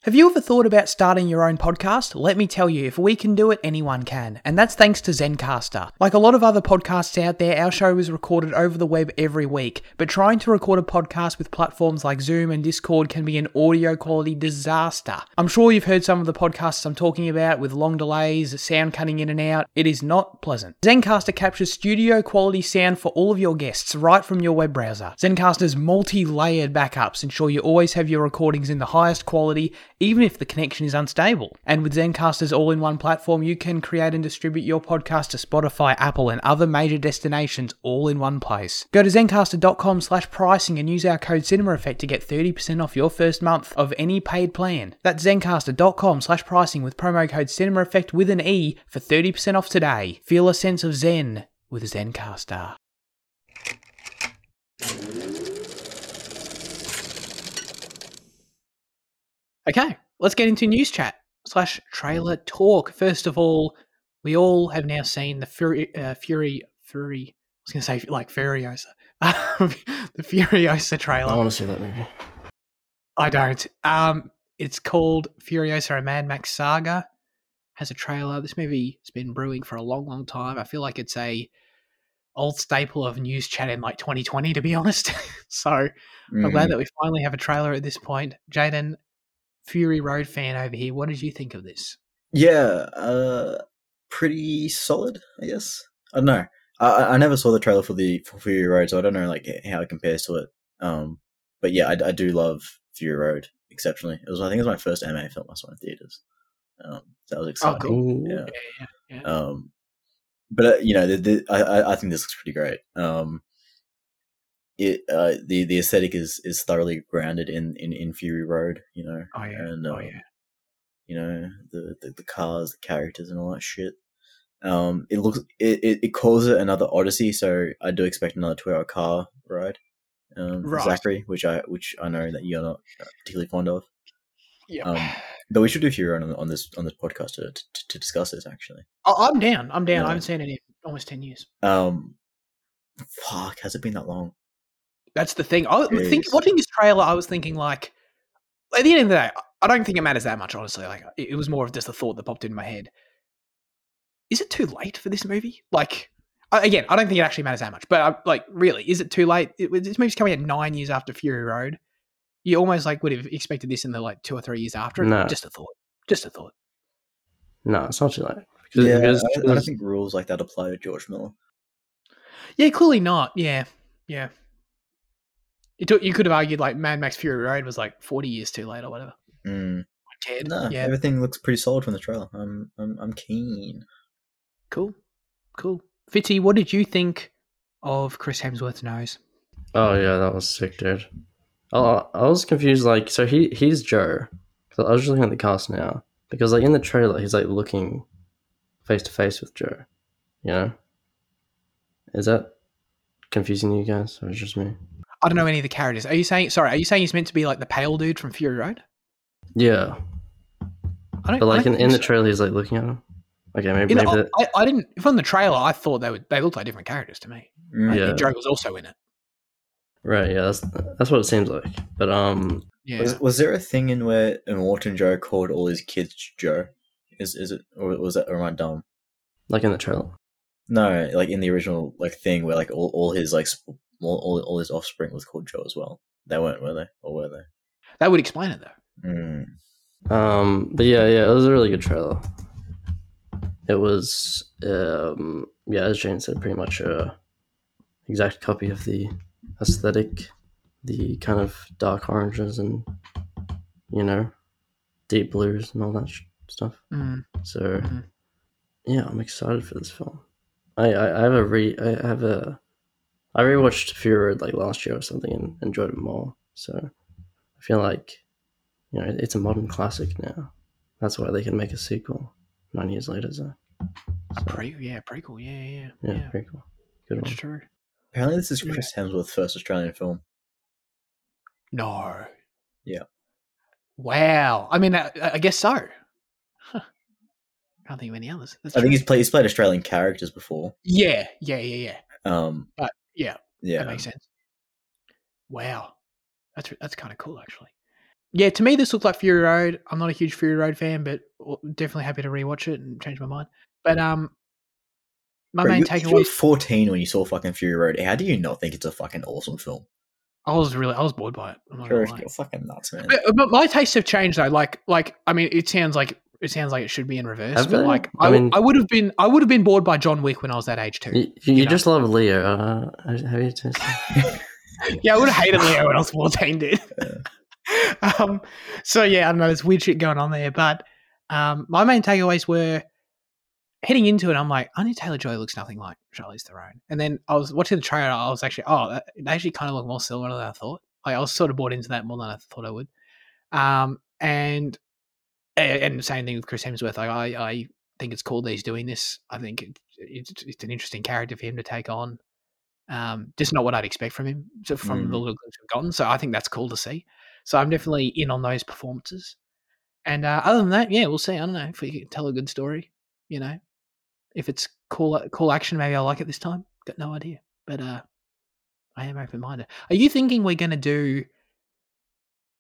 Have you ever thought about starting your own podcast? Let me tell you, if we can do it, anyone can. And that's thanks to Zencastr. Like a lot of other podcasts out there, our show is recorded over the web every week. But trying to record a podcast with platforms like Zoom and Discord can be an audio quality disaster. I'm sure you've heard some of the podcasts I'm talking about with long delays, sound cutting in and out. It is not pleasant. Zencastr captures studio quality sound for all of your guests right from your web browser. Zencastr's multi layered backups ensure you always have your recordings in the highest quality even if the connection is unstable. And with Zencastr's all in one platform, you can create and distribute your podcast to Spotify, Apple, and other major destinations all in one place. Go to zencastr.com slash pricing and use our code Cinema Effect to get 30% off your first month of any paid plan. That's zencastr.com slash pricing with promo code Cinema Effect with an E for 30% off today. Feel a sense of Zen with Zencastr. Okay, let's get into news chat slash trailer talk. First of all, we all have now seen the Fury, uh, Fury, Fury. I was going to say like Furiosa, *laughs* the Furiosa trailer. I want to see that movie. I don't. Um, it's called Furiosa: A Mad Max Saga. Has a trailer. This movie has been brewing for a long, long time. I feel like it's a old staple of news chat in like 2020, to be honest. *laughs* so I'm Mm. glad that we finally have a trailer at this point. Jaden, Fury Road fan over here. What did you think of this? Yeah, uh, pretty solid, I guess. I don't know. I, I- never saw the trailer for the for Fury Road, so I don't know like how it compares to it. Um, but yeah, I, I do love Fury Road exceptionally. It was I think it was my first anime film I saw in theaters. Um, so that was exciting. Oh, cool. Yeah. Yeah, yeah. Um, but uh, you know, the, the, I I- I think this looks pretty great. Um, it uh, the the aesthetic is is thoroughly grounded in in, in Fury Road. You know, Oh yeah. and oh um, yeah. you know the, the the cars, the characters, and all that shit. Um, it looks it, it, it calls it another Odyssey, so I do expect another two-hour car ride. Um, Right. Zachary, which I which I know that you're not particularly fond of, Yeah. um, but we should do Fury on on this on this podcast to to, to discuss this actually. I'm down. I'm down. I haven't seen it in almost ten years. Um, fuck, has it been that long? That's the thing. I was think watching this trailer, I was thinking like, at the end of the day, I don't think it matters that much. Honestly, like it, it was more of just a thought that popped in my head. Is it too late for this movie? Like, again, I don't think it actually matters that much. But uh, like, really, is it too late? It, this movie's coming out nine years after Fury Road. You almost like would have expected this in the like two or three years after. No. Just a thought. Just a thought. No, it's not too late. Because, Yeah, because- I, I don't think rules like that apply to George Miller. Yeah, clearly not. Yeah, yeah. You, took, you could have argued like Mad Max Fury Road was like forty years too late or whatever. Mm. Ted. No, yeah, everything looks pretty solid from the trailer. I'm I'm I'm keen. cool, cool. Fitzy, what did you think of Chris Hemsworth's nose? oh yeah, that was sick, dude. Oh, I was confused. Like, so he he's Joe. 'Cause I was just looking at the cast now because like in the trailer, he's like looking face to face with Joe. You know, is that confusing you guys, or is it just me? I don't know any of the characters. Are you saying? Sorry, are you saying he's meant to be like the pale dude from Fury Road? Yeah, I don't. but I like don't in, in the trailer, he's like looking at him. Okay, maybe In the- that, I, I didn't. From the trailer, I thought they would. They looked like different characters to me. Mm. Like, Yeah. Joe was also in it. right. Yeah, that's that's what it seems like. But um, Yeah. Was, was there a thing in where Immortan Joe called all his kids Joe? Is is it or was that or am I dumb? like in the trailer. No, like in the original like thing where like all, all his like sp- all, all all his offspring was called Joe as well. They weren't, were they? Or were they? that would explain it though. Mm. Um, but yeah, yeah, it was a really good trailer. It was, um, yeah, as Jane said, pretty much a exact copy of the aesthetic, the kind of dark oranges and you know, deep blues and all that sh- stuff. Mm. So, Mhm. yeah, I'm excited for this film. I, I, I have a re, I have a I rewatched Fury Road like last year or something and enjoyed it more. So I feel like you know it's a modern classic now. That's why they can make a sequel nine years later. So, A so pre, yeah, prequel, yeah, yeah, yeah, yeah. very cool. Good That's one. true. Apparently, this is Yeah. Chris Hemsworth's first Australian film. No. Yeah. Wow. I mean, I, I guess so. Huh. Can't think of any others. That's I think he's played he's played Australian characters before. Yeah, yeah, yeah, yeah. Um, But yeah, yeah, that makes sense. Wow, that's that's kind of cool, actually. Yeah, to me, this looked like Fury Road. I'm not a huge Fury Road fan, but definitely happy to rewatch it and change my mind. But um, my Bro, main you, takeaway. were 14 when you saw fucking Fury Road. How do you not think it's a fucking awesome film? I was really, I was bored by it. I'm not You're, you're fucking nuts, man. But, but my tastes have changed though. Like, like I mean, it sounds like it sounds like it should be in reverse. But they? like, I I, mean- I would have been, I would have been bored by John Wick when I was that age too. You, you, You know. just love Leo. Uh, have you *laughs* yeah, I would have hated Leo when I was 14, dude. *laughs* um, so yeah, I don't know. There's weird shit going on there, but um, my main takeaways were heading into it. I'm like, Anya Taylor Joy looks nothing like Charlize Theron, and then I was watching the trailer. I was actually, oh, that, it actually kind of looked more similar than I thought. Like I was sort of bought into that more than I thought I would. Um, and and the same thing with Chris Hemsworth. Like I, I think it's cool that he's doing this. I think it, it's, it's an interesting character for him to take on. Um, just not what I'd expect from him so from the Mm. little glimpse we've gotten. So I think that's cool to see. So I'm definitely in on those performances. And uh, other than that, yeah, we'll see. I don't know if we can tell a good story. You know, if it's cool, cool action, maybe I'll like it this time. Got no idea, but uh, I am open minded. Are you thinking we're going to do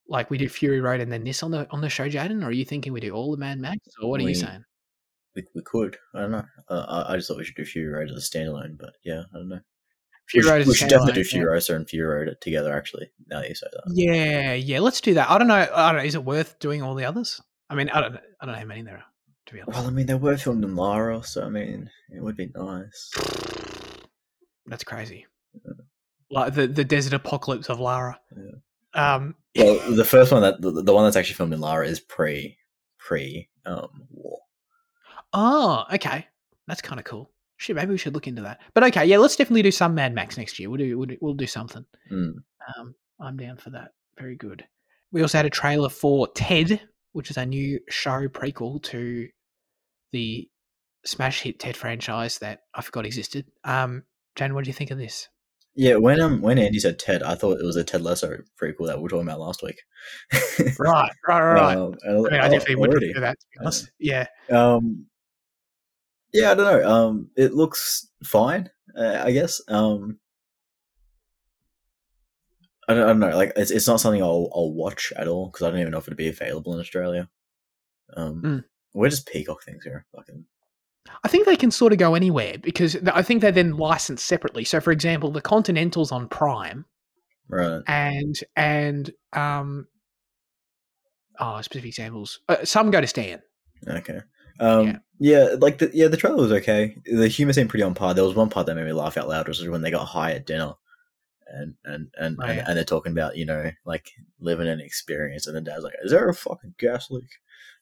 like we do Fury Road and then this on the on the show, Jaden, or are you thinking we do all the Mad Max, or what are you saying? we, we could. I don't know. Uh, I, I just thought we should do Fury Road as a standalone, but yeah, I don't know. Fury we Road should, we should definitely do Fury Road and Fury Road together, actually, now that you say that. Yeah, yeah. Let's do that. I don't know. I don't know. Is it worth doing all the others? I mean, I don't. know. I don't know how many there are. To be honest, Well, I mean, they were filmed in Lara, so I mean, it would be nice. that's crazy. Like the the desert apocalypse of Lara. Um. Well, the first one that the, the one that's actually filmed in Lara is pre pre um war. Oh, okay. That's kind of cool. Shit, maybe we should look into that. But okay, yeah, let's definitely do some Mad Max next year. We'll do we'll do, we'll do something. Mm. Um, I'm down for that. Very good. We also had a trailer for Ted, which is a new show prequel to the smash hit Ted franchise that I forgot existed. Um, Jane, what do you think of this? Yeah, when um when Andy said Ted, I thought it was a Ted Lasso prequel that we were talking about last week. *laughs* Right, right, right. Um, I mean, I oh, definitely would do that. To be honest, yeah. Um, yeah, I don't know. Um, it looks fine, uh, I guess. Um, I don't, I don't know. Like, it's it's not something I'll I'll watch at all because I don't even know if it'd be available in Australia. Um, Mm. we're just peacock things here. Fucking I think they can sort of go anywhere because I think they're then licensed separately. So, for example, the Continental's on Prime, right. and and um, oh, specific examples. Uh, some go to Stan. Okay. Um, yeah. like the yeah, the trailer was okay. The humor seemed pretty on par. There was one part that made me laugh out loud, which was when they got high at dinner, and and and, Oh, and, yeah. and they're talking about you know like living an experience, and the dad's like, "Is there a fucking gas leak?"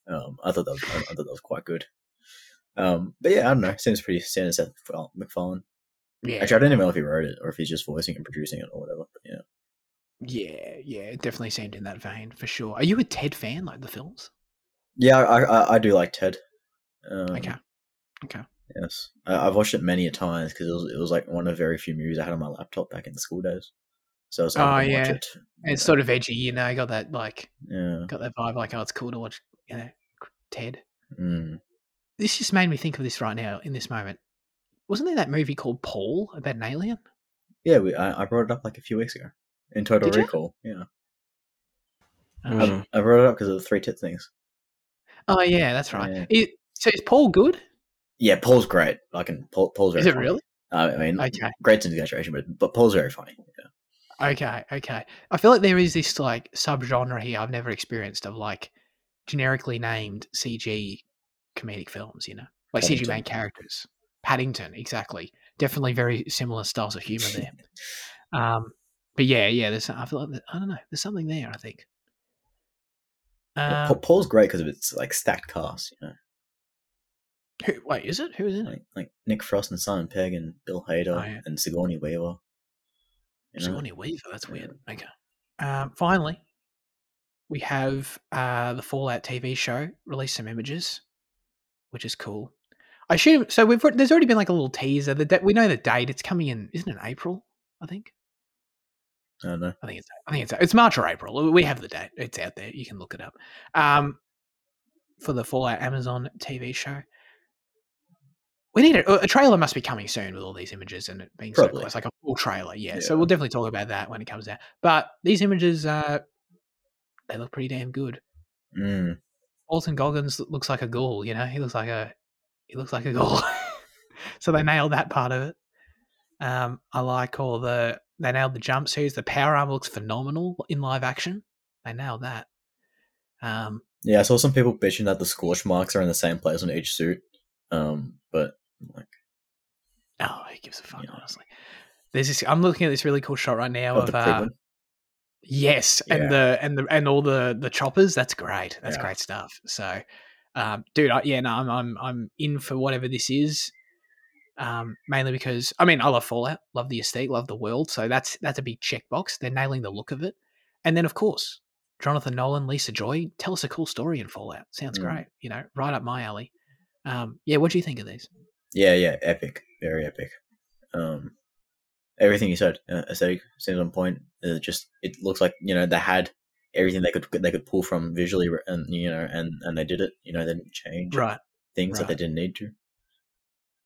Um, I thought that was I, I thought that was quite good. Um, but yeah, I don't know. Seems pretty standard Seth MacFarlane. Yeah, Actually, I don't even know if he wrote it or if he's just voicing and producing it or whatever. But yeah. yeah, yeah. It definitely seemed in that vein for sure. Are you a Ted fan, like the films? Yeah, I I, I do like Ted. Um, Okay, okay. Yes, I, I've watched it many a times because it was it was like one of the very few movies I had on my laptop back in the school days. So I was able Oh, to watch yeah. it. And it's sort of edgy, you know. Got that like Yeah. got that vibe, like oh, it's cool to watch, you know, Ted. Mm. This just made me think of this right now in this moment. Wasn't there that movie called Paul about an alien? Yeah, we, I, I brought it up like a few weeks ago in Total Did? Recall. Yeah, Oh, shit. I brought it up because of the three tit things. Oh, yeah, that's right. Yeah. It, so is Paul good? Yeah, Paul's great. I can Paul, Paul's very. Is it funny. really? Uh, I mean, Okay. great exaggeration, but but Paul's very funny. Yeah. Okay, okay. I feel like there is this like subgenre here I've never experienced of like generically named CG comedic films, you know, like CG Paddington. main characters. Paddington, exactly. Definitely very similar styles of humor there. *laughs* um, but yeah, yeah. There's I feel like I don't know. There's something there. I think. Um, Paul's great because of its like stacked cast. You know, who, wait, is it? Who is in it? like like Nick Frost and Simon Pegg and Bill Hader Oh, yeah. and Sigourney Weaver. You know? Sigourney Weaver. That's weird. Okay. Um, finally, we have uh, the Fallout TV show release some images, which is cool. I assume so. We've there's already been like a little teaser. The da- we know the date. It's coming in, isn't it? April, I think. I don't know. I think it's I think it's it's March or April. We have the date. It's out there. You can look it up. Um, for the Fallout Amazon TV show. We need a, a trailer. Must be coming soon with all these images and it being so Probably. close, like a full trailer. Yeah. So we'll definitely talk about that when it comes out. But these images, uh, they look pretty damn good. Mm. Walton Goggins looks like a ghoul. You know, he looks like a he looks like a ghoul. *laughs* so they nailed that part of it. Um, I like all the they nailed the jumpsuits. The power armor looks phenomenal in live action. They nailed that. Um, Yeah, I saw some people bitching that the scorch marks are in the same place on each suit. Um, but like, oh, who gives a fuck? Yeah. Honestly, there's this. I'm looking at this really cool shot right now oh, of uh. Yes, Yeah. and the and the and all the the choppers. That's great. That's Yeah. great stuff. So, um, dude, I, yeah, no, I'm I'm I'm in for whatever this is. Um, mainly because I mean I love Fallout, love the aesthetic, love the world. So that's that's a big checkbox. They're nailing the look of it, and then of course Jonathan Nolan, Lisa Joy, tell us a cool story in Fallout. Sounds Mm. great. You know, right up my alley. Um, yeah, what do you think of these? Yeah, yeah, epic, very epic. Um, everything you said, uh, aesthetic seems on point. Uh, just it looks like you know they had everything they could they could pull from visually, and you know, and and they did it. You know, they didn't change Right. things that they didn't need to.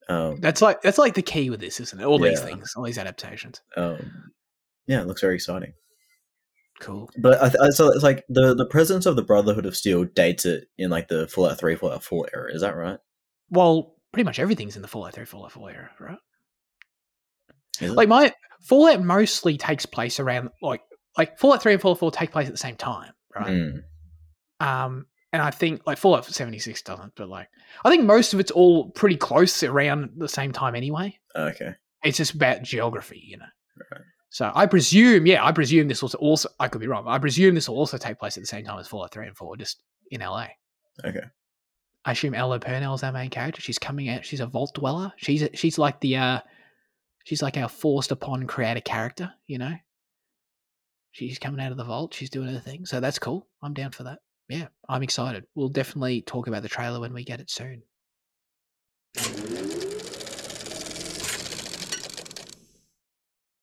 Um, That's like that's like the key with this, isn't it? All these things, all these adaptations. um, yeah, it looks very exciting. Cool. But I, th- so it's like the the presence of the Brotherhood of Steel dates it in like the Fallout Three, Fallout Four era. Is that right? Well, pretty much everything's in the Fallout 3, Fallout 4 era, right? Like my Fallout mostly takes place around like like Fallout 3 and Fallout 4 take place at the same time, right? Mm, Um and I think like Fallout 76 doesn't, but like I think most of it's all pretty close around the same time anyway. okay. It's just about geography, you know. Right. So I presume, yeah, I presume this will also I could be wrong. I presume this will also take place at the same time as Fallout 3 and 4, just in LA. Okay. I assume Ella Purnell is our main character. She's coming out. She's a vault dweller. She's she's like the uh, she's like our forced upon creator character. You know, she's coming out of the vault. She's doing her thing. So that's cool. I'm down for that. Yeah, I'm excited. We'll definitely talk about the trailer when we get it soon.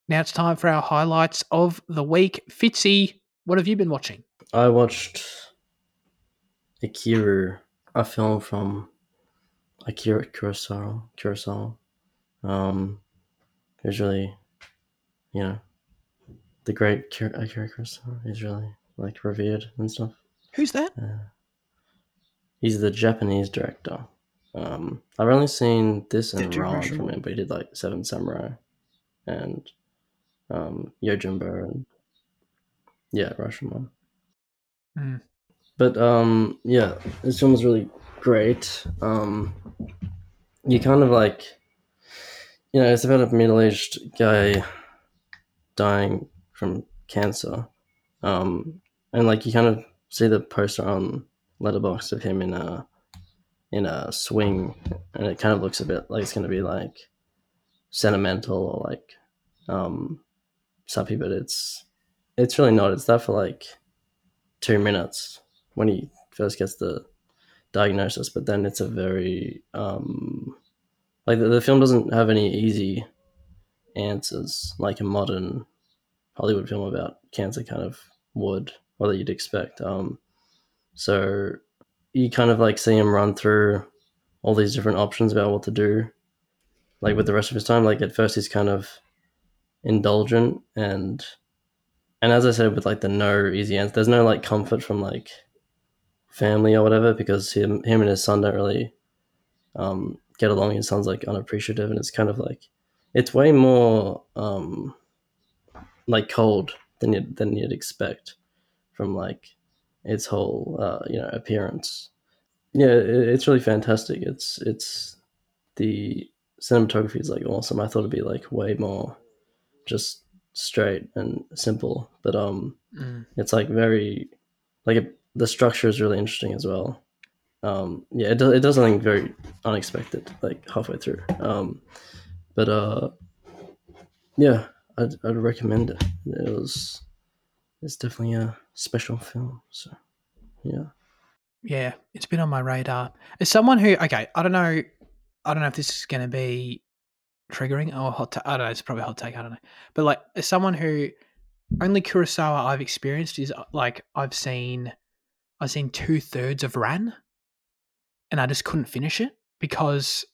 Now it's time for our highlights of the week. Fitzy, what have you been watching? I watched Ikiru, a film from Akira Kurosawa. Kurosawa. Um, was really, you know, the great Kir- Akira Kurosawa is really like revered and stuff. Who's that? Uh, he's the Japanese director. Um, I've only seen this and Ron from him, but he did like Seven Samurai and um, Yojimbo and yeah, Rashomon. Mm. But um, yeah, this film was really great. Um, you kind of like, you know, it's about a middle-aged guy dying from cancer, um, and like you kind of see the poster on Letterbox of him in a in a swing, and it kind of looks a bit like it's going to be like sentimental or like um, sappy, but it's it's really not. It's that for like two minutes when he first gets the diagnosis, but then it's a very um, like the, the film doesn't have any easy answers like a modern Hollywood film about cancer kind of would or that you'd expect. Um, so you kind of like see him run through all these different options about what to do, like with the rest of his time. Like at first he's kind of indulgent and and as I said with like the no easy answer, there's no like comfort from like family or whatever because him him and his son don't really um, get along. His sounds like unappreciative, and it's kind of like it's way more um, like cold than you than you'd expect from like its whole uh, you know appearance. Yeah, it, it's really fantastic. It's it's the cinematography is like awesome. I thought it'd be like way more just straight and simple, but um, Mm. it's like very like it, the structure is really interesting as well. Um, yeah, it, do, it does something very unexpected like halfway through. Um, but uh, yeah, I'd, I'd recommend it. It was it's definitely a special film. So yeah. Yeah, it's been on my radar. As someone who, okay, I don't know, I don't know if this is going to be triggering or hot. I don't know. It's probably a hot take. I don't know. But like, as someone who only Kurosawa I've experienced is uh, like I've seen, I've seen two thirds of Ran, and I just couldn't finish it because,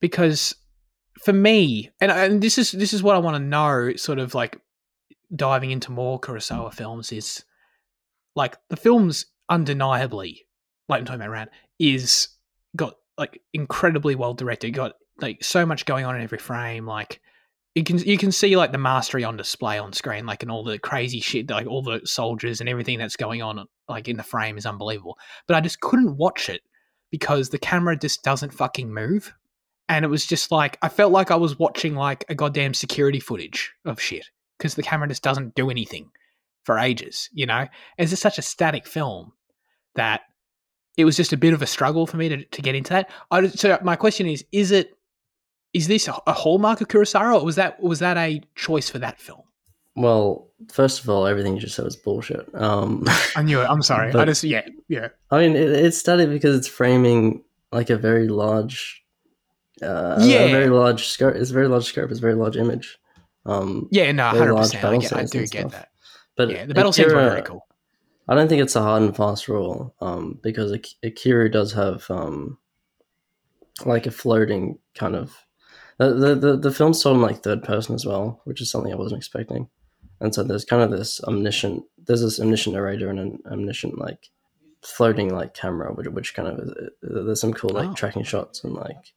because for me, and and this is this is what I want to know. Sort of like diving into more Kurosawa films is like the film's undeniably, like I'm talking about Ran, is got like incredibly well directed. Got like so much going on in every frame. Like you can you can see like the mastery on display on screen, like and all the crazy shit, like all the soldiers and everything that's going on, like in the frame is unbelievable. But I just couldn't watch it because the camera just doesn't fucking move. And it was just like I felt like I was watching like a goddamn security footage of shit because the camera just doesn't do anything for ages, you know? It's just such a static film that it was just a bit of a struggle for me to, to get into that. I, so my question is, is it is this a, hallmark of Kurosawa or was that was that a choice for that film? Well, first of all, everything you just said was bullshit. Um, I knew it. I'm sorry. *laughs* I just yeah, yeah. I mean, it, it's studied because it's framing like a very large, uh, Yeah. a very large scope. It's a very large scope. It's a very large image. Um, Yeah, no, hundred percent. I, get, I do get that. but Yeah, the battle scenes were very cool. I don't think it's a hard and fast rule, um, because Ak- Akira does have um, like a floating kind of. The, the the the film's told in like third person as well, which is something I wasn't expecting. And so there's kind of this omniscient. There's this omniscient narrator and an omniscient like floating like camera, which which kind of is, there's some cool like Oh. tracking shots and like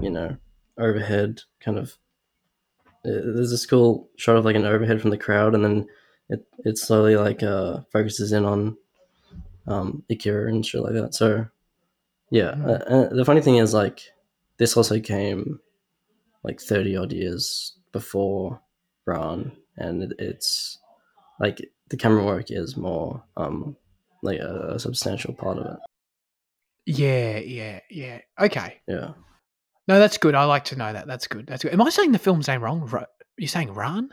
you know overhead kind of. uh, There's this cool shot of like an overhead from the crowd, and then it it slowly like uh focuses in on um Ikira and shit like that. So yeah, Hmm. uh, uh, the funny thing is like this also came like thirty odd years before Ran, and it's like the camera work is more um like a, a substantial part of it. Yeah, yeah, yeah. Okay. Yeah, No, that's good. I like to know that. That's good. That's good. Am I saying the film's name wrong? Ra- You're saying Ran?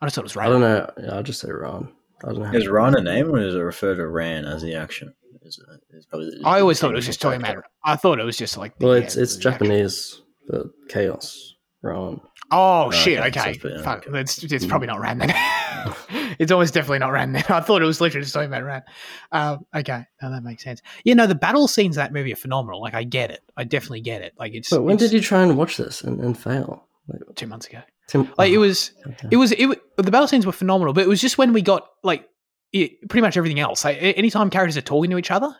I just thought it was I don't know. Yeah, I'll just say Ran. I don't know. how Is to- Ran a name or does it refer to Ran as the action? Is it, is probably the- I always the thought it was just talking about. I thought it was just like. the- Well, yeah, it's it's the action. But chaos. Ran. Oh shit! okay, fuck. It's, it's probably not Ran then. *laughs* it's almost definitely not Ran then. *laughs* I thought it was literally just talking about Ran. Um, okay, now that makes sense. Yeah, no, the battle scenes in that movie are phenomenal. Like, I get it. I definitely get it. Like, it's. But when it's did you try and watch this and, and fail? Like, Two months ago. Like, it oh, was. okay. It was. It. was, The battle scenes were phenomenal, but it was just when we got like it, pretty much everything else. Like, anytime characters are talking to each other,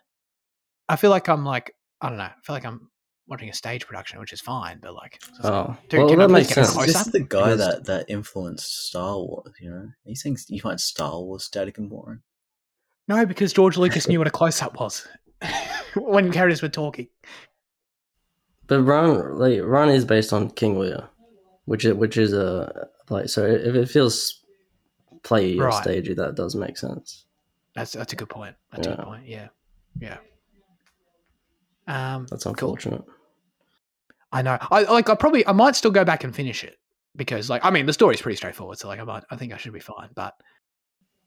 I feel like I'm like I don't know. I feel like I'm watching a stage production, which is fine, but like. it's just like, Oh, Dude, well, that makes sense. close This is the guy Because- that, that influenced Star Wars, you know? These things, you find Star Wars static and boring. No, because George Lucas knew what a close up was *laughs* when characters were talking. But Ron, like Ron, is based on King Lear, which is which is a play. So if it feels playy or Right. stagey, that does make sense. That's that's a good point. That's a good point. Yeah, yeah. Um, That's cool. I know. I like. I probably. I might still go back and finish it because, like, I mean, the story's pretty straightforward. So, like, I might. I think I should be fine. But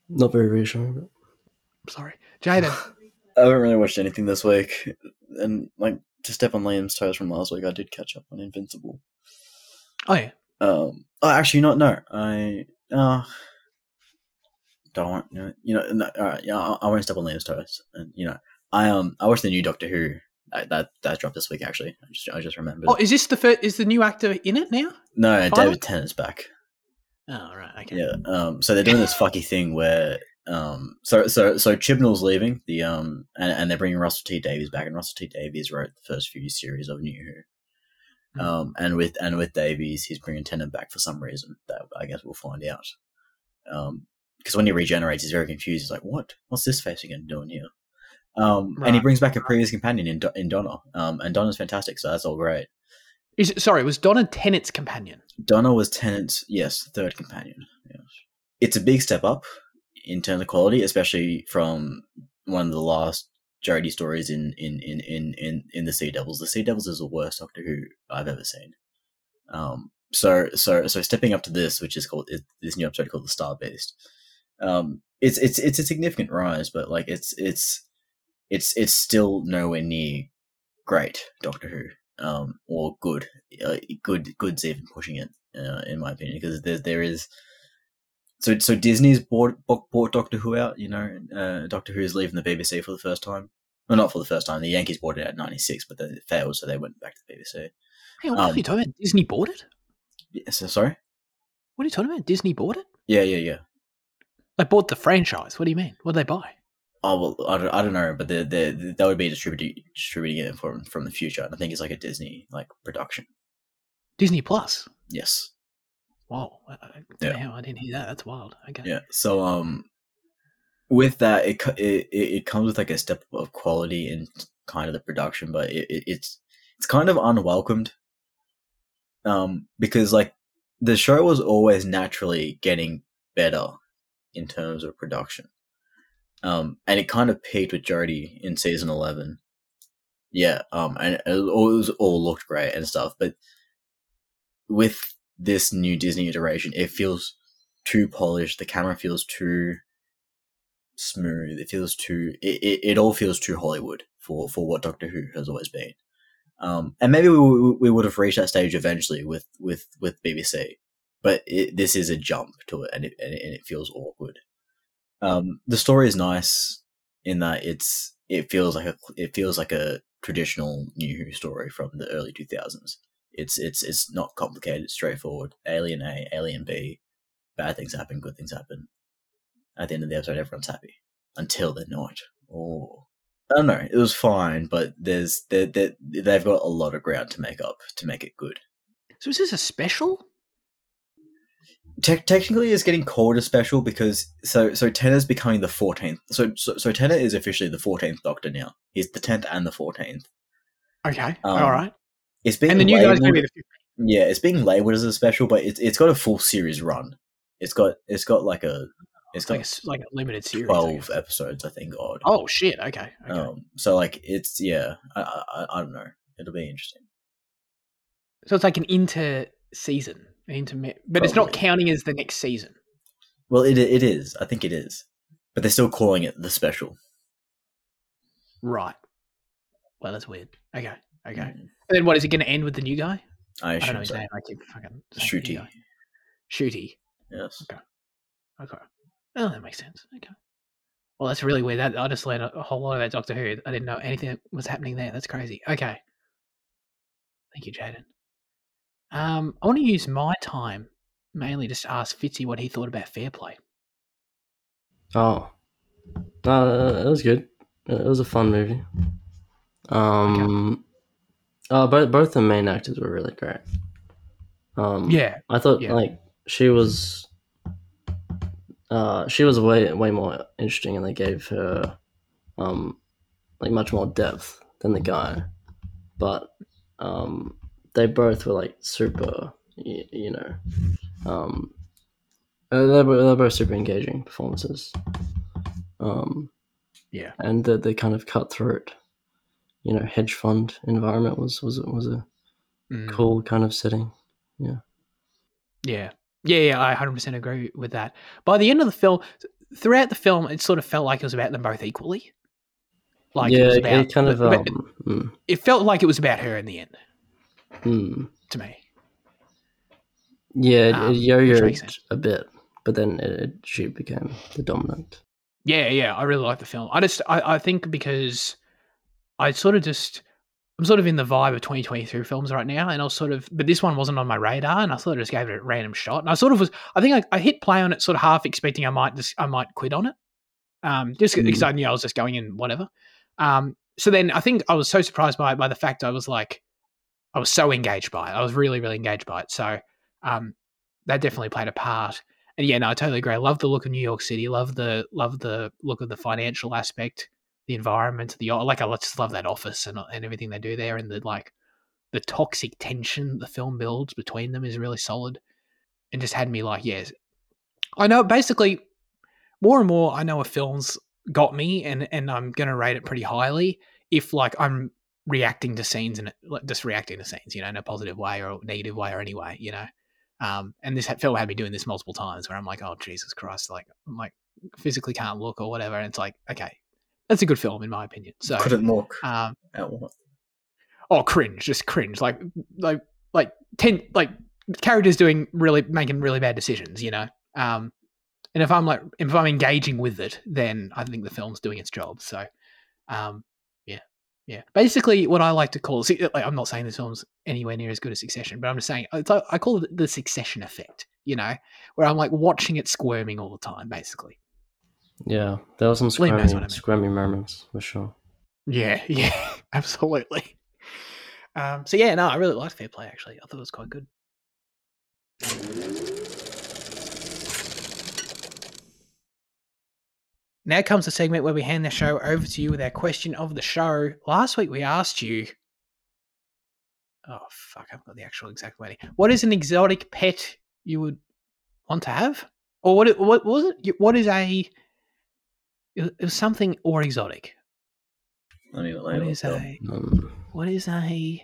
Not very reassuring. But I'm sorry, Jaden. *laughs* I haven't really watched anything this week. And, like, to step on Liam's toes from last week, I did catch up on Invincible. oh yeah. Um, oh, actually, not, no. I, uh, don't, you know, you know no, all right, yeah, I, I won't step on Liam's toes. And, you know, I, um, I watched the new Doctor Who. That, that, that dropped this week, actually. I just, I just remembered. Oh, is this the first? Is the new actor in it now? no, finally? David Tennant's back. Oh right. Okay. Yeah. Um. So they're doing this fucky thing where um. So so so Chibnall's leaving the um and, and they're bringing Russell T Davies back and Russell T Davies wrote the first few series of New Who. Mhm. Um. And with and with Davies, he's bringing Tennant back for some reason that I guess we'll find out. Um. Because when he regenerates, he's very confused. He's like, "What? What's this face again doing here?" Um. And he brings back a previous companion in Do- in Donna. Um. And Donna's fantastic, so that's all great. Is it, sorry, it was Donna Tennant's companion. Donna was Tennant's, yes, third companion. Yes. It's a big step up in terms of quality, especially from one of the last Jodie stories in in, in, in, in in the Sea Devils. The Sea Devils is the worst Doctor Who I've ever seen. Um, so so so stepping up to this, which is called this new episode called the Star Beast. Um, it's it's it's a significant rise, but like it's it's it's it's still nowhere near great Doctor Who, um, or good. Uh, good good's even pushing it, uh, in my opinion, because there there is. So so Disney's bought bought, Doctor Who out. You know, uh, Doctor Who is leaving the BBC for the first time. Well, not for the first time. The Yankees bought it at '96, but then it failed, so they went back to the BBC. Hey, what Um, are you talking about? Disney bought it? Yeah, so, sorry. What are you talking about? Disney bought it? Yeah, yeah, yeah. They bought the franchise. What do you mean? What did they buy? Oh well, I don't, I don't know, but they they that would be distributing distributing it from from the future. And I think it's like a Disney like production. Disney Plus. Yes. Wow. Yeah. Damn, I didn't hear that. That's wild. Okay. Yeah. So um, with that, it it it it comes with like a step of quality in kind of the production, but it, it it's it's kind of unwelcomed. Um, because like the show was always naturally getting better in terms of production. Um, and it kind of peaked with Jodie in season eleven. Yeah, um, and it was all looked great and stuff, but with this new Disney iteration, it feels too polished. The camera feels too smooth. It feels too. It, it, it all feels too Hollywood for for what Doctor Who has always been. Um, and maybe we, we we would have reached that stage eventually with with with BBC, but it, this is a jump to it, and it and it, and it feels awkward. Um, the story is nice in that it's it feels like a it feels like a traditional New Who story from the early two thousands. It's it's it's not complicated, it's straightforward. Alien A, Alien B, bad things happen, good things happen. At the end of the episode, everyone's happy until they're not. Oh, I don't know. It was fine, but there's they they they've got a lot of ground to make up to make it good. So is this a special? Te- technically, it's getting called a special because so so Tennant's becoming the fourteenth. So so so is officially the fourteenth Doctor now. He's the tenth and the fourteenth. Okay. Um, All right. It's being And the new guy's labeled, going to be the yeah, it's being labeled as a special, but it's it's got a full series run. It's got it's got like a it's It's like a, got like a limited series. Twelve guess. episodes, I think. Odd. Oh shit! Okay. okay. Um, so like it's yeah, I, I I- I don't know. It'll be interesting. So it's like an inter season, interme- but it's not counting as the next season. Well, it it is. I think it is, but they're still calling it the special. Right. Well, that's weird. Okay. Okay. Mm, And then what is it going to end with the new guy? I I don't know his so. name. I keep fucking saying the new Ncuti. Ncuti. Yes. Okay. Okay. Oh, that makes sense. Okay. Well, that's really weird. That I just learned a a whole lot about Doctor Who. I didn't know anything was happening there. That's crazy. Okay. Thank you, Jaden. Um, I want to use my time mainly just to ask Fitzy what he thought about Fair Play. Oh, no, it was good. It was a fun movie. Um, uh, both both the main actors were really great. Um, Yeah. I thought Yeah. like she was, uh, she was way way more interesting, and they gave her, um, like much more depth than the guy, but um, they both were like super, you, you know, um, uh, they're, they're both super engaging performances. Um, Yeah. and the the kind of cutthroat, you know, hedge fund environment was was was a Mm. cool kind of setting. Yeah. Yeah, yeah, I 100% agree with that. By the end of the film, throughout the film, it sort of felt like it was about them both equally. Like yeah, it was it, about, kind of um, mm, it felt like it was about her in the end mm. to me. yeah, it, Um, it yo-yoed a bit, but then it, it, she became the dominant. Yeah, yeah, I really like the film. I just, I, I think because I sort of just, I'm sort of in the vibe of 2023 films right now, and I was sort of, but this one wasn't on my radar, and I sort of just gave it a random shot, and I sort of was, I think I, I hit play on it, sort of half expecting I might just, I might quit on it, um, just because I knew I was just going in whatever. Um, so then I think I was so surprised by by the fact I was like, I was so engaged by it. I was really, really engaged by it. So, um, that definitely played a part. And yeah, no, I totally agree. I love the look of New York City. Love the love the look of the financial aspect, the environment, the like. I just love that office and and everything they do there, and the like, the toxic tension the film builds between them is really solid, and just had me like, yes, I know. Basically, more and more, I know a film's got me, and and I'm gonna rate it pretty highly if like I'm reacting to scenes and just reacting to scenes, you know, in a positive way or negative way or any way, you know. Um, and this film had me doing this multiple times where I'm like, oh Jesus Christ, like I'm like physically can't look or whatever, and it's like, okay, that's a good film in my opinion. So, Couldn't look um, oh cringe, just cringe, like like like ten like characters doing really making really bad decisions, you know. Um, and if I'm like if I'm engaging with it, then I think the film's doing its job. So, um, yeah. Basically, what I like to call see, like, I'm not saying this film's anywhere near as good as Succession, but I'm just saying it's like, I call it the Succession effect. You know, where I'm like watching it squirming all the time, basically. Yeah, there were some knows I mean. squirmy moments for sure. Yeah, *laughs* yeah, absolutely. Um, so yeah, no, I really liked Fair Play. Actually, I thought it was quite good. Now comes the segment where we hand the show over to you with our question of the show. Last week we asked you. Oh fuck! I've got the actual exact wording. What is an exotic pet you would want to have, or what? What was it? What is a? It was something or exotic. Let me, let me is look up. a? Um, What is a?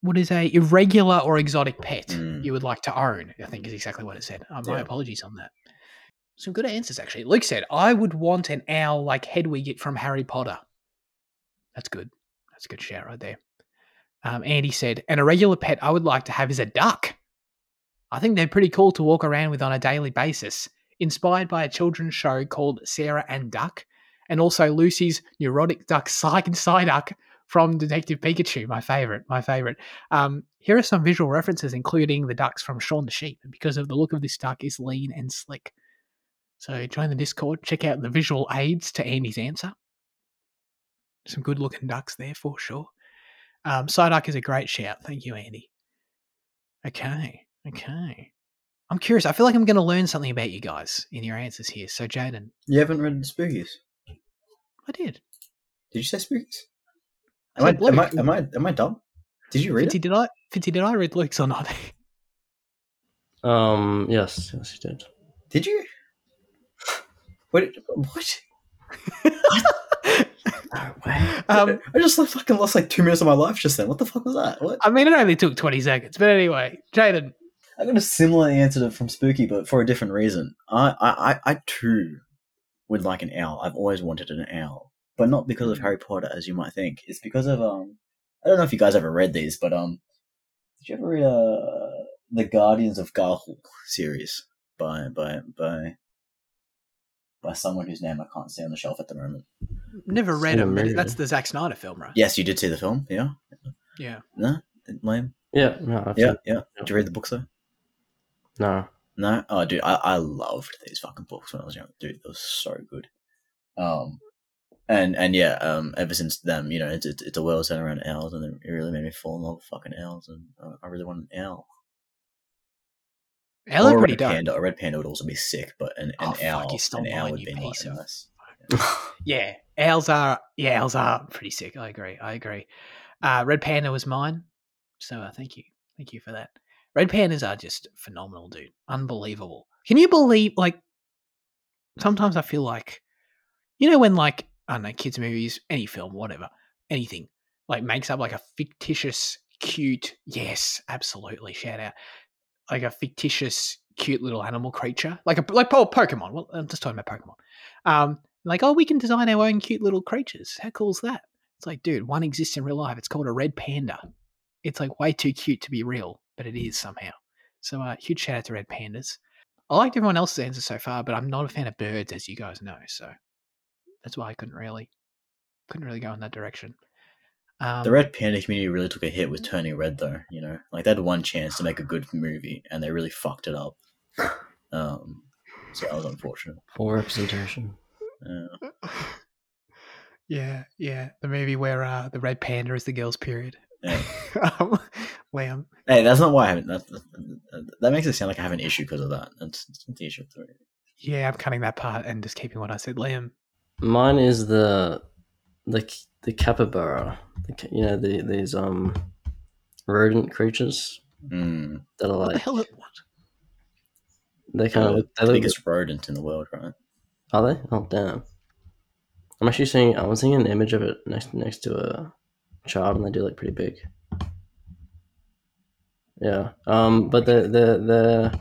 What is a irregular or exotic pet Mm. you would like to own? I think is exactly what it said. Uh, my Yeah. apologies on that. Some good answers actually. Luke said, "I would want an owl like Hedwig from Harry Potter." That's good. That's a good shout right there. Um, Andy said, "An irregular pet I would like to have is a duck. I think they're pretty cool to walk around with on a daily basis. Inspired by a children's show called Sarah and Duck, and also Lucy's neurotic duck Psych and Psyduck from Detective Pikachu, my favorite, my favorite. Um, here are some visual references, including the ducks from Shaun the Sheep, because of the look of this duck is lean and slick. So join the Discord, check out the visual aids to Andy's answer. Some good looking ducks there for sure. Um, Psyduck is a great shout. Thank you, Andy. Okay, okay. I'm curious. I feel like I'm going to learn something about you guys in your answers here. So, Jaden, You haven't read the Spookies? I did. Did you say Spookies? Am I, said am I am I am I dumb? Did you read Fitzy, it? did I? Fitzy, did I read Luke's or not? *laughs* um, yes, yes, you did. Did you? What? What? *laughs* No way. Um, I just like fucking lost like two minutes of my life just then. What the fuck was that? What? I mean, it only took 20 seconds, but anyway, Jaden. I got a similar answer to, from Spooky, but for a different reason. I, I, I, I too would like an owl. I've always wanted an owl, but not because of Harry Potter, as you might think. It's because of um. I don't know if you guys ever read these, but um, did you ever read uh the Guardians of Ga'Hoole series by by by by someone whose name I can't see on the shelf at the moment? Never read Seen him, but that's the Zack Snyder film, right? Yes, you did see the film. Yeah, Yeah. no, lame. Yeah, no, I've Yeah, seen- yeah. Did you read the books though? no. No, oh, dude, I, I loved these fucking books when I was young. Dude, they were so good. Um, and and yeah, um, ever since then, you know, it's it's, it's a world centered around owls, and it really made me fall in love with fucking owls, and I, I really want an owl. They look or a pretty red panda. A red panda would also be sick, but an, an Oh, fuck, owl, you stole an owl would be piece nice. of- nice. *laughs* Yeah. Owls are, yeah, owls are pretty sick. I agree. I agree. Uh, Red Panda was mine. So uh, thank you. Thank you for that. Red Pandas are just phenomenal, dude. Unbelievable. Can you believe, like, sometimes I feel like, you know, when, like, I don't know, kids' movies, any film, whatever, anything, like, makes up like a fictitious, cute, yes, absolutely, shout out, like a fictitious, cute little animal creature, like a, like po- Pokemon. Well, I'm just talking about Pokemon. Um, like, oh, we can design our own cute little creatures. How cool is that? It's like, dude, one exists in real life. It's called a red panda. It's like way too cute to be real, but it is somehow. So, uh, huge shout out to red pandas. I liked everyone else's answers so far, but I'm not a fan of birds, as you guys know. So that's why I couldn't really, couldn't really go in that direction. Um, The red panda community really took a hit with turning red, though. You know, like they had one chance to make a good movie, and they really fucked it up. Um, so that was unfortunate. Poor representation. Yeah. yeah, yeah, the movie where uh, the red panda is the girl's period. Yeah. *laughs* um, Liam, Hey, that's not why I haven't. That, that, that makes it sound like I have an issue because of that. That's, that's not the issue. with the yeah, I'm cutting that part and just keeping what I said. Liam, Mine is the the the capybara. The, you know the these um rodent creatures Mm, that are what the like hell? What? they kind of the look, they look biggest rodent in the world, right? Are they? Oh damn! I'm actually seeing. I was seeing an image of it next next to a child, and they do look pretty big. Yeah. Um, but the the the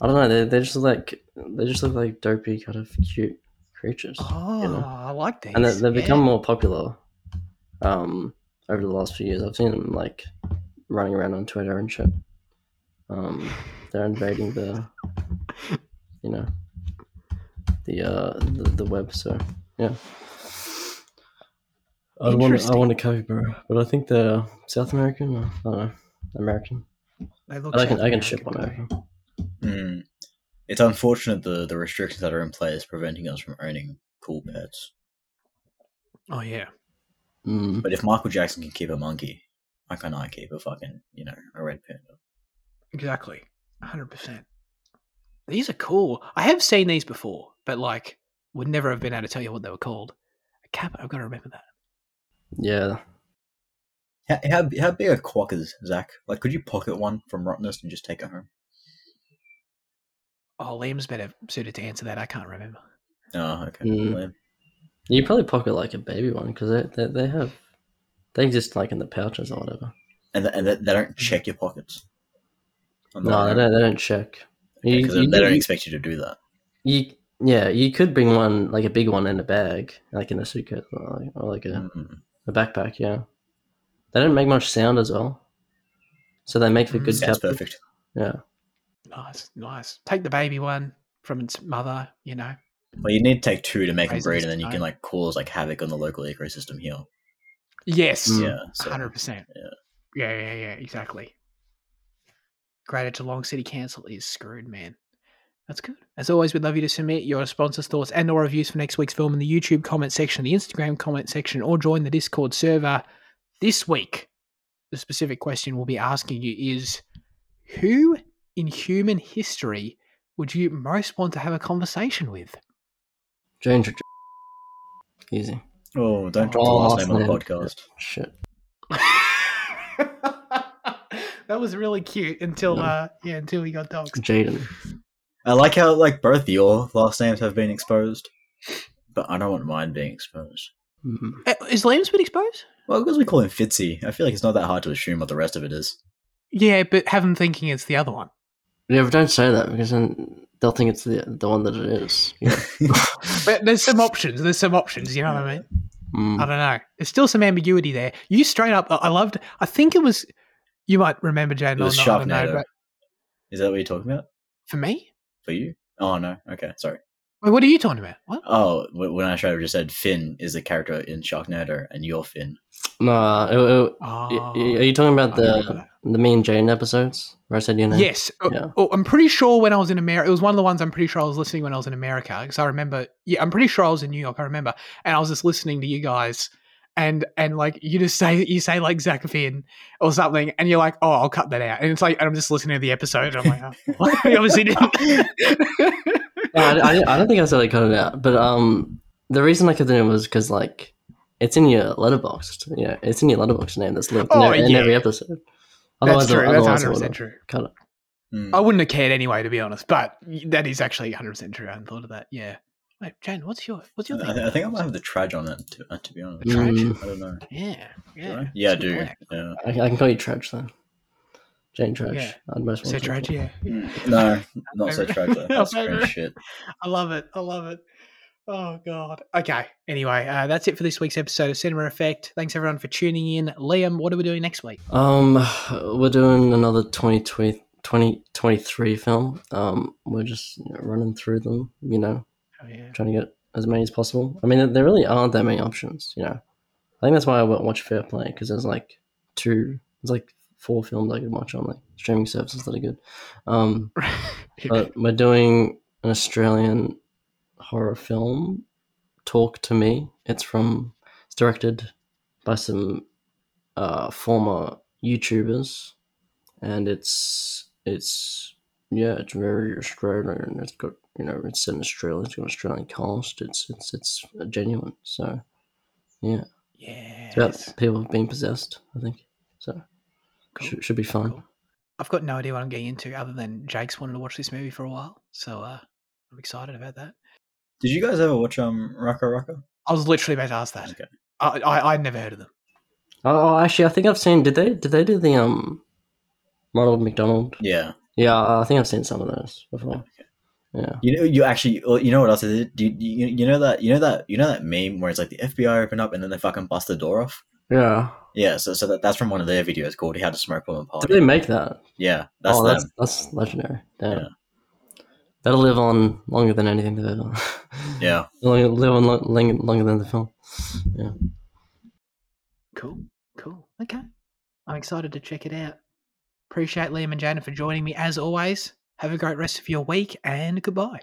I don't know. They they just look like they just look like dopey kind of cute creatures, Oh, you know. I like these. and they, they've become yeah. more popular. Um, over the last few years, I've seen them like running around on Twitter and shit. Um, they're invading the, you know, the uh the, the web. So yeah. I want I Interesting. want a capybara, but I think they're South American. Or, I don't know, American. They look I can South I can ship one though. over. Mm. It's unfortunate the the restrictions that are in place preventing us from owning cool pets. Oh yeah. Mm. But if Michael Jackson can keep a monkey, why can't I keep a fucking you know a red panda? Exactly. 100%. These are cool. I have seen these before, but like would never have been able to tell you what they were called. A cap, I've got to remember that. Yeah, How, how, how big a quokka is Zach? Like, could you pocket one from Rottnest and just take it home? Oh, Liam's better suited to answer that. I can't remember. Oh, okay. Mm. Well, you probably pocket like a baby one because they, they they have they exist like in the pouches or whatever. And th- and they, they don't check your pockets. The No, way they don't. They don't check. You, you, they don't you- expect you to do that. you- yeah, you could bring one like a big one in a bag, like in a suitcase or like, or like a, Mm. a backpack. Yeah, they don't make much sound as well, so they make for Mm. good Sounds perfect. Yeah, Nice, nice. Take the baby one from its mother, you know. Well, you need to take two to make them breed, and then you time. can like cause like havoc on the local ecosystem here. Yes. Mm. Yeah, so, hundred percent. yeah. Yeah, yeah, yeah, exactly. Greater Geelong City Council is screwed, man. That's good. As always, we'd love you to submit your sponsors' thoughts and or reviews for next week's film in the YouTube comment section, the Instagram comment section, or join the Discord server. This week, the specific question we'll be asking you is who in human history would you most want to have a conversation with? Jane. Tr- Easy. Oh, don't drop Oh, the last name on the podcast. Shit. *laughs* that was really cute until uh yeah, until we got dogs. Jaden. I like how like both your last names have been exposed, but I don't want mine being exposed. Mm. Uh, Is Liam's been exposed? Well, because we call him Fitzy, I feel like it's not that hard to assume what the rest of it is. Yeah, but have them thinking it's the other one. Yeah, but don't say that because then they'll think it's the the one that it is. Yeah. *laughs* But there's some options. There's some options. You know what I mean? Mm. I don't know. There's still some ambiguity there. You straight up. I I loved. I think it was. You might remember Jane It was or not. I know. But Is that what you're talking about? for me, For you? Oh no. Okay, sorry. Wait, what are you talking about? What? Oh, wh- when I tried, just said Finn is the character in Sharknado, and you're Finn. Nah, it- it- Oh, y- y- are you talking about the the me and Jane episodes where I said your name? Yes. Oh, Yeah. oh, I'm pretty sure when I was in America, it was one of the ones I'm pretty sure I was listening when I was in America because I remember. Yeah, I'm pretty sure I was in New York. I remember, and I was just listening to you guys, and and like you just say you say like Zach Finn or something, and you're like, oh, I'll cut that out, and it's like, and I'm just listening to the episode, and I'm like, *laughs* oh, what? *laughs* Obviously didn't. *laughs* No, I, I, I don't think I said I cut it out, but um, the reason I cut it in was because like it's in your Letterboxd. Yeah, it's in your Letterboxd name that's linked in, Oh, every, in yeah. every episode. That's true. That's otherwise I 100 would've percent true. Cut it. Hmm. I wouldn't have cared anyway, to be honest. But that is actually 100 percent true. I hadn't thought of that. Yeah. Wait, Jane, what's your what's your I, thing? I think I might have the trage on it. To, uh, to be honest, The trage? Mm, I don't know. Yeah, yeah, I? Yeah, I It's a good do. Yeah. I, I can call you Trudge then. Jane Trudge. Yeah. I'd most So want to trage, yeah. Mm, *laughs* No, not so Favorite- trage. *laughs* though. That's cringe shit. I love it. I love it. Oh god. Okay. Anyway, uh, that's it for this week's episode of Cinema Effect. Thanks everyone for tuning in. Liam, what are we doing next week? Um, we're doing another 2020, 2023 film. Um, we're just you know, running through them, you know, Oh yeah. trying to get as many as possible. I mean, there- there really aren't that many options, you know. I think that's why I wa- watch Fair Play because there's like two, there's like four films I can watch on like streaming services that are good. Um, *laughs* but we're doing an Australian horror film, Talk to Me. It's from, it's directed by some uh, former YouTubers, and it's it's yeah, it's very Australian. It's got you know, it's set in Australia. It's got an Australian cast. It's it's it's genuine. So yeah, yeah. it's about people being possessed. I think so. Cool. Should, should be fun. Cool. I've got no idea what I'm getting into other than Jake's wanted to watch this movie for a while. So uh, I'm excited about that. Did you guys ever watch um RackaRacka? I was literally about to ask that. Okay. I, I I'd never heard of them. Oh, oh, actually, I think I've seen. Did they did they do the um Ronald McDonald. Yeah. Yeah, I think I've seen some of those before. Yeah. You know, you actually, well, you know what else is it? Do you, you, you know that, you know that, you know that meme where it's like the FBI open up and then they fucking bust the door off. Yeah. Yeah, so so that, that's from one of their videos called "He Had to Smoke While in Did they make that? Yeah, that's oh, them. that's that's legendary. Damn. Yeah. That'll live on longer than anything they've ever. *laughs* Yeah, It'll live on lo- longer, longer than the film. Yeah. Cool. Cool. Okay. I'm excited to check it out. Appreciate Liam and Jana for joining me as always. Have a great rest of your week and goodbye.